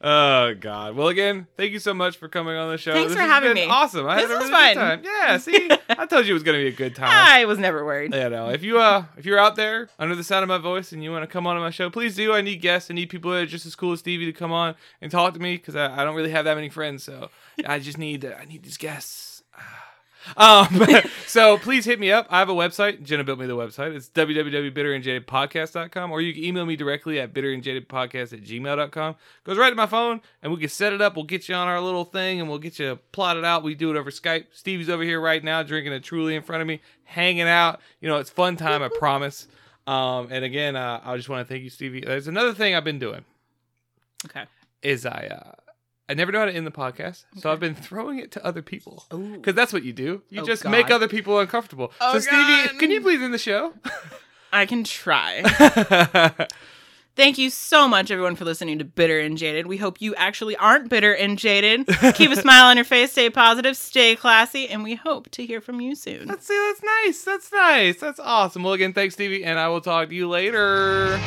oh God! Well, again, thank you so much for coming on the show. Thanks This for has having been me. Awesome. I This had a was really good fun. time. Yeah. See, I told you it was gonna be a good time. *laughs* I was never worried. you know, if you uh, if you're out there under the sound of my voice and you want to come on my show, please do. I need guests. I need people that are just as cool as Stevie to come on and talk to me because I, I don't really have that many friends. So I just need I need these guests. Um, *laughs* so please hit me up. I have a website. Jenna built me the website. It's www.bitterandjadedpodcast.com or you can email me directly at bitterandjadedpodcast at gmail.com. Goes right to my phone and we can set it up. We'll get you on our little thing and we'll get you plotted out. We do it over Skype. Stevie's over here right now drinking a truly in front of me, hanging out. You know, it's fun time, I promise. Um, and again, uh, I just want to thank you, Stevie. There's another thing I've been doing Okay. is I uh, I never know how to end the podcast, so I've been throwing it to other people because that's what you do. You Oh, just God. make other people uncomfortable. Oh, so Stevie, God. can you please end the show? I can try. *laughs* Thank you so much, everyone, for listening to Bitter and Jaded. We hope you actually aren't bitter and jaded. Keep a *laughs* smile on your face, stay positive, stay classy, and we hope to hear from you soon. Let's see. That's nice. That's nice. That's awesome. Well, again, thanks, Stevie, and I will talk to you later.